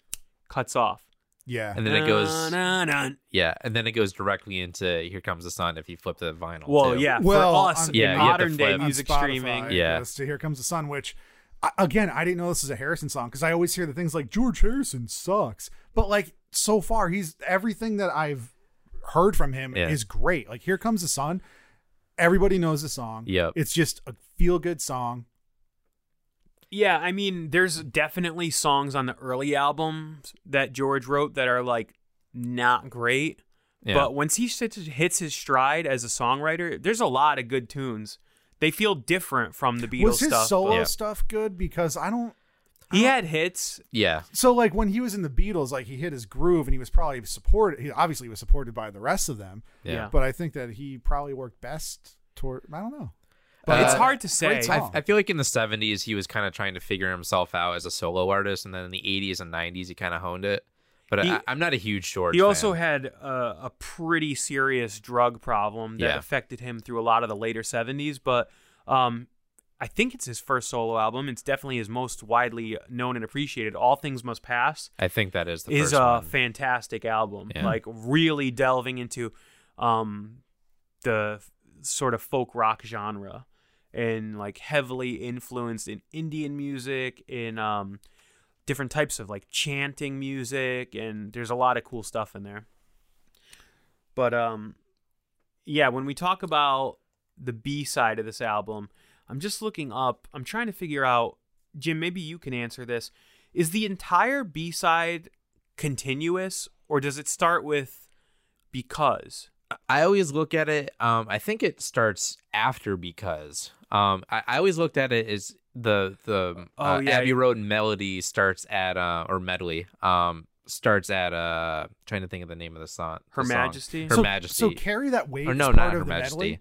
cuts off. Yeah, and then it goes Na, na, na. yeah, and then it goes directly into Here Comes the Sun if you flip the vinyl. Well, too. yeah, Well, for us on- Yeah, you have to modern day music Spotify, streaming. it Yeah. goes to Here Comes the Sun, which again I didn't know this was a Harrison song because I always hear the things like George Harrison sucks, but like so far he's everything that I've heard from him Yeah. is great. Like Here Comes the Sun, everybody knows the song. Yep. it's just a feel good song. Yeah, I mean, there's definitely songs on the early albums that George wrote that are like not great. Yeah. But once he hits his stride as a songwriter, there's a lot of good tunes. They feel different from the Beatles was his stuff. solo but- Yeah. stuff good? Because I don't. He had hits. yeah, So like when he was in the Beatles, like he hit his groove and he was probably supported. He obviously was supported by the rest of them. yeah. Yeah. But I think that he probably worked best toward. I don't know. Uh, it's hard to say. I, I feel like in the 70s he was kind of trying to figure himself out as a solo artist and then in the 80s and 90s he kind of honed it but He- I, i'm not a huge george He also fan. had a, a pretty serious drug problem that Yeah. affected him through a lot of the later 70s. But um, I think it's his first solo album. It's definitely his most widely known and appreciated. All Things Must Pass i think that is the is first a one. fantastic album. Yeah. Like really delving into um, the f- sort of folk rock genre and like heavily influenced in Indian music, in um, different types of like chanting music, and there's a lot of cool stuff in there. But um, yeah, when we talk about the B side of this album, I'm just looking up. I'm trying to figure out, Jim. Maybe you can answer this. Is the entire B side continuous, or does it start with because? I always look at it um i think it starts after because um i, I always looked at it as the the Oh, uh, yeah. abbey road melody starts at uh or medley um starts at uh trying to think of the name of the song Her the song. Majesty? her so, majesty So carry that weight. or no part not of her the majesty medley?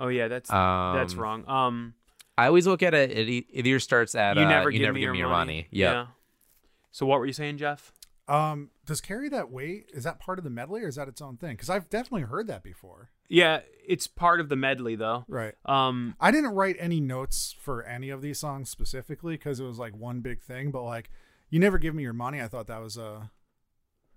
Oh yeah, that's um that's wrong. Um, I always look at it. It, either starts at you uh, never you give never me give your me your money. money. Yep. Yeah. So what were you saying, Jeff? Um, does carry that weight? Is that part of the medley or is that its own thing? Because I've definitely heard that before. Yeah, it's part of the medley though. Right. Um, I didn't write any notes for any of these songs specifically because it was like one big thing. But like, you never give me your money. I thought that was a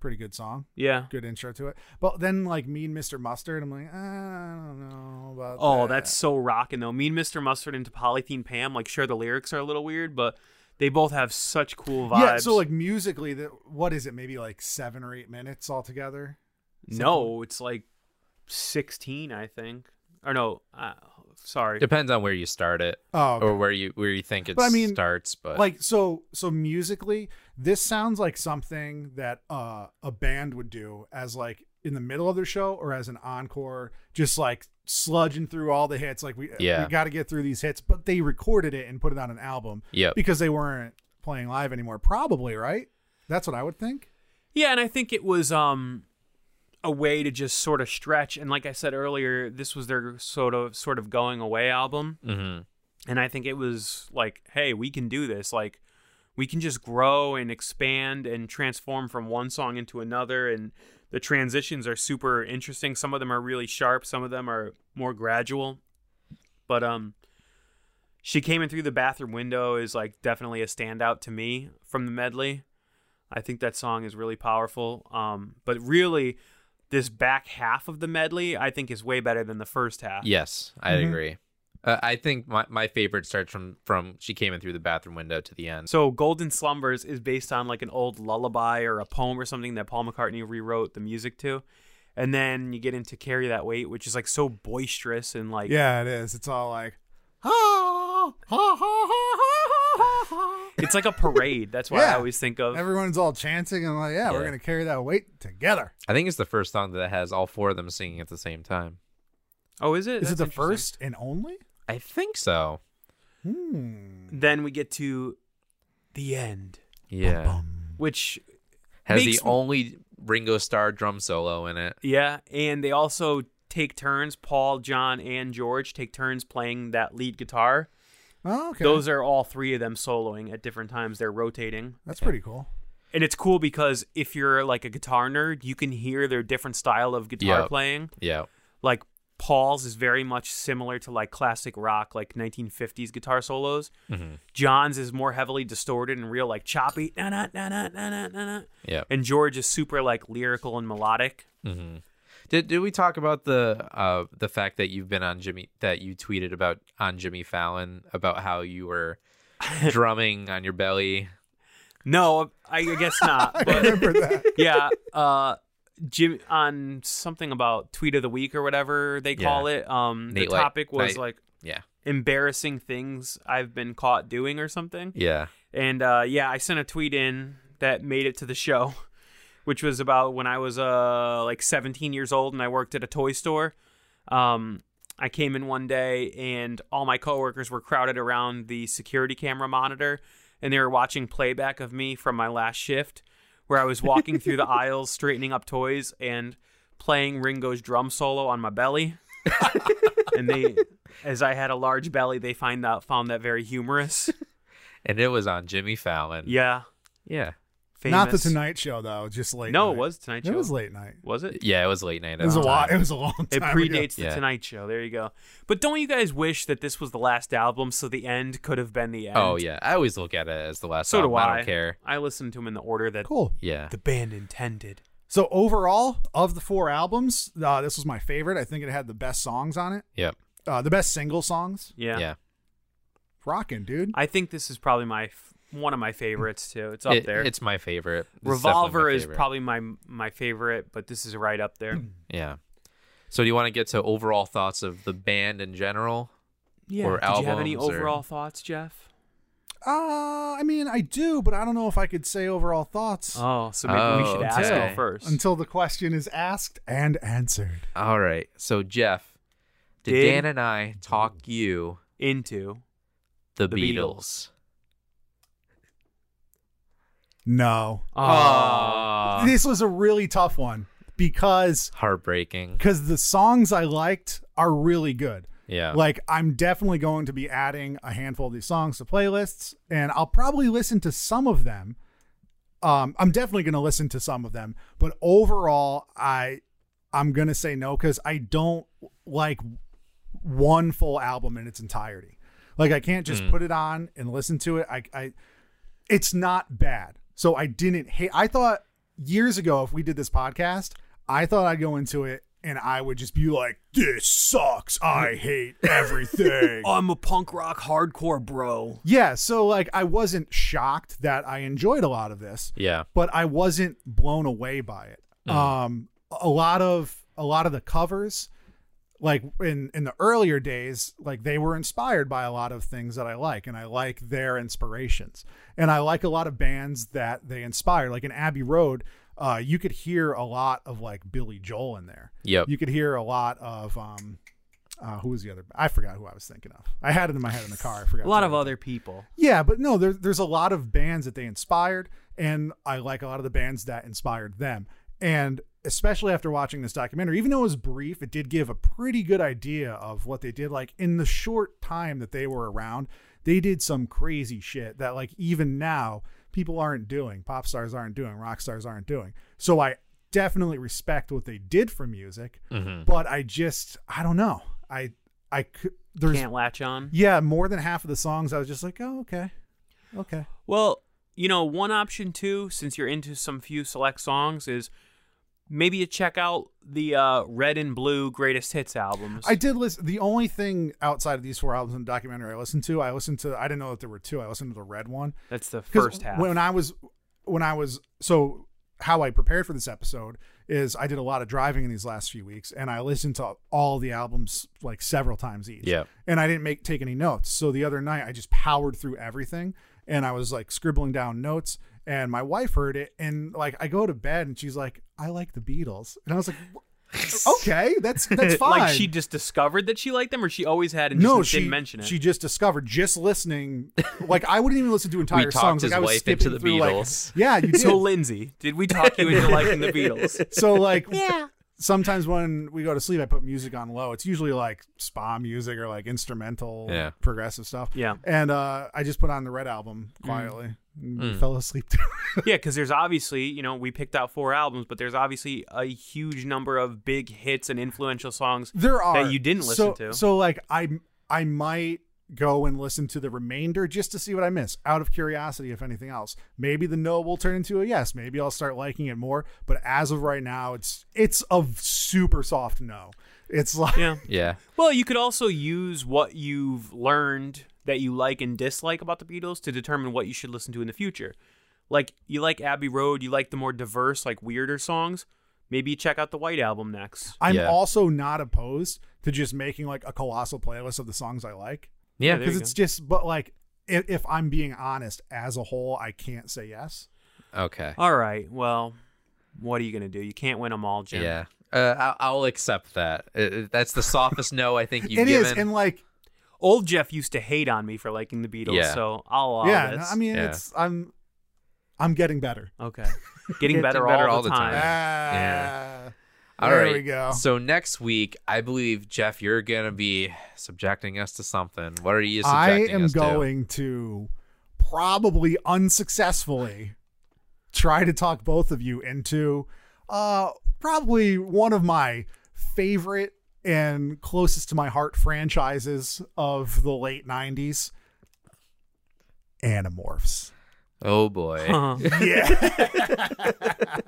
Pretty good song. Yeah. Good intro to it. But then like Mean Mr. Mustard, I'm like, "Ah, I don't know about Oh, that." that's so rocking though. Mean Mr. Mustard into Polythene Pam. Like, sure, the lyrics are a little weird, but they both have such cool vibes. Yeah, so like musically, that what is it? Maybe like seven or eight minutes altogether. no, it's like sixteen, I think. Or no, uh, sorry. Depends on where you start it Oh, okay. or where you where you think it But I mean, starts. But like so so musically, this sounds like something that uh, a band would do as like in the middle of their show or as an encore, just like sludging through all the hits. Like we Yeah. we got to get through these hits, but they recorded it and put it on an album Yep. because they weren't playing live anymore. Probably right. That's what I would think. Yeah, and I think it was um a way to just sort of stretch. And like I said earlier, this was their sort of sort of going away album. Mhm. And I think it was like, hey, we can do this. Like, we can just grow and expand and transform from one song into another. And the transitions are super interesting. Some of them are really sharp, some of them are more gradual. But, um, she came in through the bathroom window is like definitely a standout to me from the medley. I think that song is really powerful. Um, but really, this back half of the medley, I think, is way better than the first half. yes, I agree. Uh, I think my, my favorite starts from from she came in through the bathroom window to the end. So Golden Slumbers is based on like an old lullaby or a poem or something that Paul McCartney rewrote the music to. And then you get into Carry That Weight, which is like so boisterous and like Yeah, it is. It's all like, ha, ha, ha, ha, ha, ha, ha. it's like a parade. That's why I always think of Everyone's all chanting and like, yeah, we're gonna carry that weight together. I think it's the first song that has all four of them singing at the same time. Oh, is it? Is it the first and only? I think so. Hmm. Then we get to the end, Yeah. which Has Makes- the only Ringo Starr drum solo in it. yeah, and they also take turns. Paul, John, and George take turns playing that lead guitar. Oh, okay. Those are all three of them soloing at different times. They're rotating. That's pretty cool. And it's cool because if you're like a guitar nerd, you can hear their different style of guitar Yep. playing. Yeah. Like Paul's is very much similar to like classic rock, like 1950s guitar solos. Mm-hmm. John's is more heavily distorted and real like choppy. Na na na na na na na. na. Yeah. And George is super like lyrical and melodic. Mm-hmm. Did did we talk about the uh the fact that you've been on Jimmy that you tweeted about on Jimmy Fallon about how you were drumming on your belly? No, I guess not. I remember that. yeah, uh Jim on something about tweet of the week or whatever they call it. Um the Nate Light- topic was Night- like Yeah. embarrassing things I've been caught doing or something. Yeah. And uh, yeah, I sent a tweet in that made it to the show, which was about when I was uh, like 17 years old and I worked at a toy store. Um, I came in one day and all my coworkers were crowded around the security camera monitor and they were watching playback of me from my last shift where I was walking through the aisles straightening up toys and playing Ringo's drum solo on my belly. and they as I had a large belly, they find that found that very humorous. And it was on Jimmy Fallon. Yeah. Yeah. Famous. Not the Tonight Show though, just late. No, night. it was Tonight Show. It was late night. Was it? Yeah, it was late night. It was a at lot. It was a long time. It ago. predates the Yeah. Tonight Show. There you go. But don't you guys wish that this was the last album, so the end could have been the end? Oh yeah, I always look at it as the last So song. do I. I don't care. I listened to them in the order that Cool. Yeah. the band intended. So overall, of the four albums, uh, this was my favorite. I think it had the best songs on it. Yep. Uh, the best single songs. Yeah. Yeah. Rocking, dude. I think this is probably my f- one of my favorites too. It's up It- there. It's my favorite. This is definitely Revolver is probably my my favorite, but this is right up there. Yeah. So do you want to get to overall thoughts of the band in general? yeah. Or Did you have any albums or- overall thoughts, Jeff? Uh, I mean, I do, but I don't know if I could say overall thoughts Oh, so maybe we Oh, should ask okay. you first. until the question is asked and answered. All right. So Jeff, did, Did- Dan and I talk you Into the, The Beatles? Beatles. No. Aw. This was a really tough one because Heartbreaking. because the songs I liked are really good. Yeah. Like I'm definitely going to be adding a handful of these songs to playlists, and I'll probably listen to some of them. Um, I'm definitely going to listen to some of them, but overall, I I'm going to say no because I don't like one full album in its entirety. Like I can't just put it on and listen to it. I I it's not bad. So I didn't hate. I thought years ago, if we did this podcast, I thought I'd go into it and I would just be like, "This sucks. I hate everything." I'm a punk rock hardcore bro. yeah, so like I wasn't shocked that I enjoyed a lot of this, Yeah. but I wasn't blown away by it. Um, a lot of a lot of the covers, like in in the earlier days, like they were inspired by a lot of things that I like, and I like their inspirations, and I like a lot of bands that they inspire. Like in Abbey Road, uh, you could hear a lot of like Billy Joel in there. Yep. You could hear a lot of um, uh, who was the other? I forgot who I was thinking of. I had it in my head in the car. I forgot. A lot of other people. yeah, but no, there's there's a lot of bands that they inspired, and I like a lot of the bands that inspired them. And especially after watching this documentary, even though it was brief, it did give a pretty good idea of what they did. Like in the short time that they were around, they did some crazy shit that like even now people aren't doing, pop stars aren't doing, rock stars aren't doing. So I definitely respect what they did for music, mm-hmm. but I just I don't know. I I could there's Can't latch on. yeah, more than half of the songs I was just like, oh, okay. Okay. Well, you know, one option too, since you're into some few select songs, is maybe you check out the uh, Red and Blue Greatest Hits albums. I did listen. The only thing outside of these four albums in the documentary I listened to, I listened to, I didn't know that there were two. I listened to the red one. That's the first half. When I was, when I was, so how I prepared for this episode is I did a lot of driving in these last few weeks and I listened to all the albums like several times each. Yeah. And I didn't make, take any notes. So the other night I just powered through everything and I was like scribbling down notes and my wife heard it and like I go to bed and she's like, I like the Beatles. And I was like, okay, that's, that's fine. like she just discovered that she liked them, or she always had and just no, didn't mention it. She just discovered just listening. Like I wouldn't even listen to entire talked songs. his like I was wife skipping into the through, like- Beatles. yeah, you did. so Lindsay, did we talk you into liking the Beatles? so like yeah. Sometimes when we go to sleep, I put music on low. It's usually like spa music or like instrumental, Yeah. progressive stuff. Yeah. And uh, I just put on the Red album quietly. and Mm. Fell asleep. to. Yeah, because there's obviously, you know, we picked out four albums, but there's obviously a huge number of big hits and influential songs there are that you didn't listen so, to. So like I I might go and listen to the remainder just to see what I miss out of curiosity if anything else. Maybe the no will turn into a yes. Maybe I'll start liking it more, but as of right now it's it's a super soft no. It's like yeah. Yeah. Well, you could also use what you've learned that you like and dislike about the Beatles to determine what you should listen to in the future. Like you like Abbey Road, you like the more diverse, like weirder songs. Maybe check out the White Album next. I'm Yeah. also not opposed to just making like a colossal playlist of the songs I like. Yeah. Because you it's just but like if, if I'm being honest as a whole, I can't say yes. Okay. All right. Well, what are you gonna do? You can't win them all, Jim. Yeah. Uh, I'll, I'll accept that. Uh, uh, that's the softest no I think you've It is, given. and like Old Jeff used to hate on me for liking the Beatles, Yeah. so I'll allow yeah, this. I mean Yeah. it's I'm I'm getting better. okay. Getting Getting better, better all, all the the time. time. Ah, All there right. we go. So next week, I believe Jeff, you're gonna be subjecting us to something. What are you I subjecting am us to? going to probably unsuccessfully try to talk both of you into uh probably one of my favorite and closest to my heart franchises of the late 90s Animorphs. Oh boy. Huh. Yeah.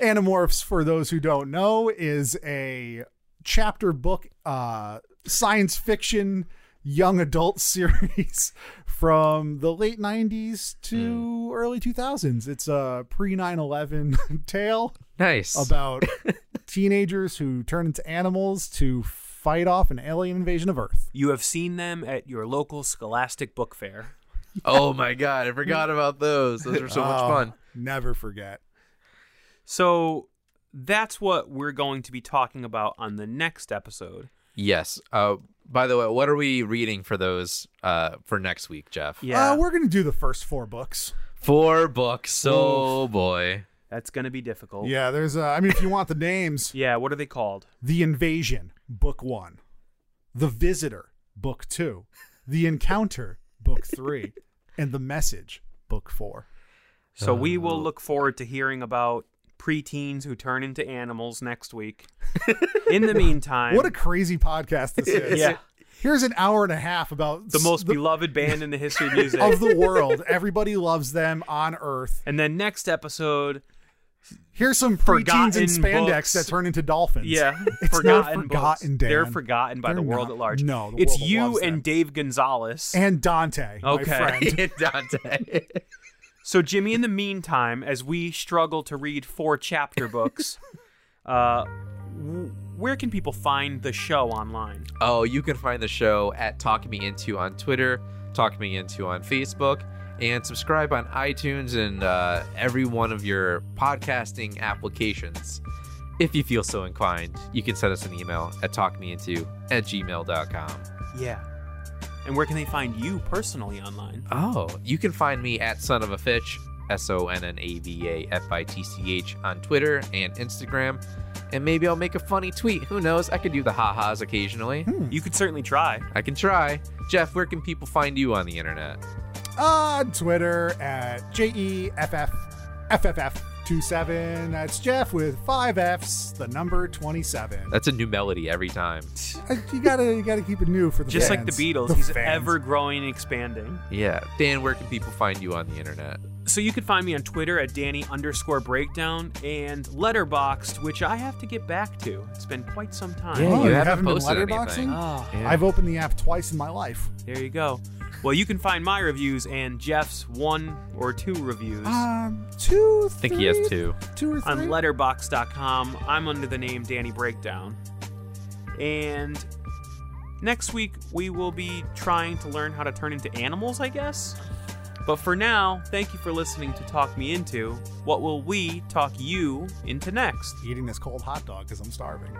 Animorphs, for those who don't know, is a chapter book uh, science fiction young adult series from the late 90s to early 2000s. It's a pre 9 11 tale Nice. about teenagers who turn into animals to fight off an alien invasion of Earth. You have seen them at your local Scholastic Book Fair. oh my god, I forgot about those. Those are so much Oh, fun. Never forget. So that's what we're going to be talking about on the next episode. Yes. Uh, by the way, what are we reading for those uh, for next week, Jeff? Yeah, Uh, we're going to do the first four books. Four books. Oh boy. That's going to be difficult. Yeah, there's, uh, I mean, if you want the names. Yeah, what are they called? The Invasion, Book One. The Visitor, Book Two. The Encounter, Book Three. and The Message, Book Four. So we Oh. will look forward to hearing about preteens who turn into animals next week. In the meantime, What a crazy podcast this is. yeah, Here's an hour and a half about the most the, beloved band in the history of music. of the world. Everybody loves them on Earth. and then next episode, Here's some Forgotten preteens in spandex books. that turn into dolphins. Yeah, it's forgotten not forgotten, books. Dan. They're forgotten by They're the world not. at large. No, the it's world you loves and them. Dave Gonzalez. and Dante, my Okay. friend. Dante. So, Jimmy, in the meantime, as we struggle to read four chapter books, uh, where can people find the show online? Oh, you can find the show at Talk Me Into on Twitter, Talk Me Into on Facebook, and subscribe on iTunes and uh, every one of your podcasting applications. If you feel so inclined, you can send us an email at talkmeinto at gmail.com. Yeah. And where can they find you personally online? Oh, you can find me at Son of a Fitch, S O N N A V A F I T C H, on Twitter and Instagram. And maybe I'll make a funny tweet. Who knows? I could do the ha-has occasionally. You could certainly try. I can try. Jeff, where can people find you on the internet? On Twitter at J E F F F F F 27. That's Jeff with five F's, the number 27. That's a new melody every time. You gotta, you gotta keep it new for the Just fans. like the Beatles, The he's fans. ever growing and expanding. Yeah. Dan, where can people find you on the internet? So you can find me on Twitter at Danny underscore breakdown and Letterboxd, which I have to get back to. It's been quite some time. Yeah, Oh, you you haven't haven't been posted letterboxing? anything. Oh, Yeah. I've opened the app twice in my life. there you go. Well, you can find my reviews and Jeff's one or two reviews Um, two, I think he has two. Two or three? on letterboxd.com. I'm under the name Danny Breakdown. And next week, we will be trying to learn how to turn into animals, I guess. But for now, thank you for listening to Talk Me Into. What will we talk you into next? Eating this cold hot dog because I'm starving.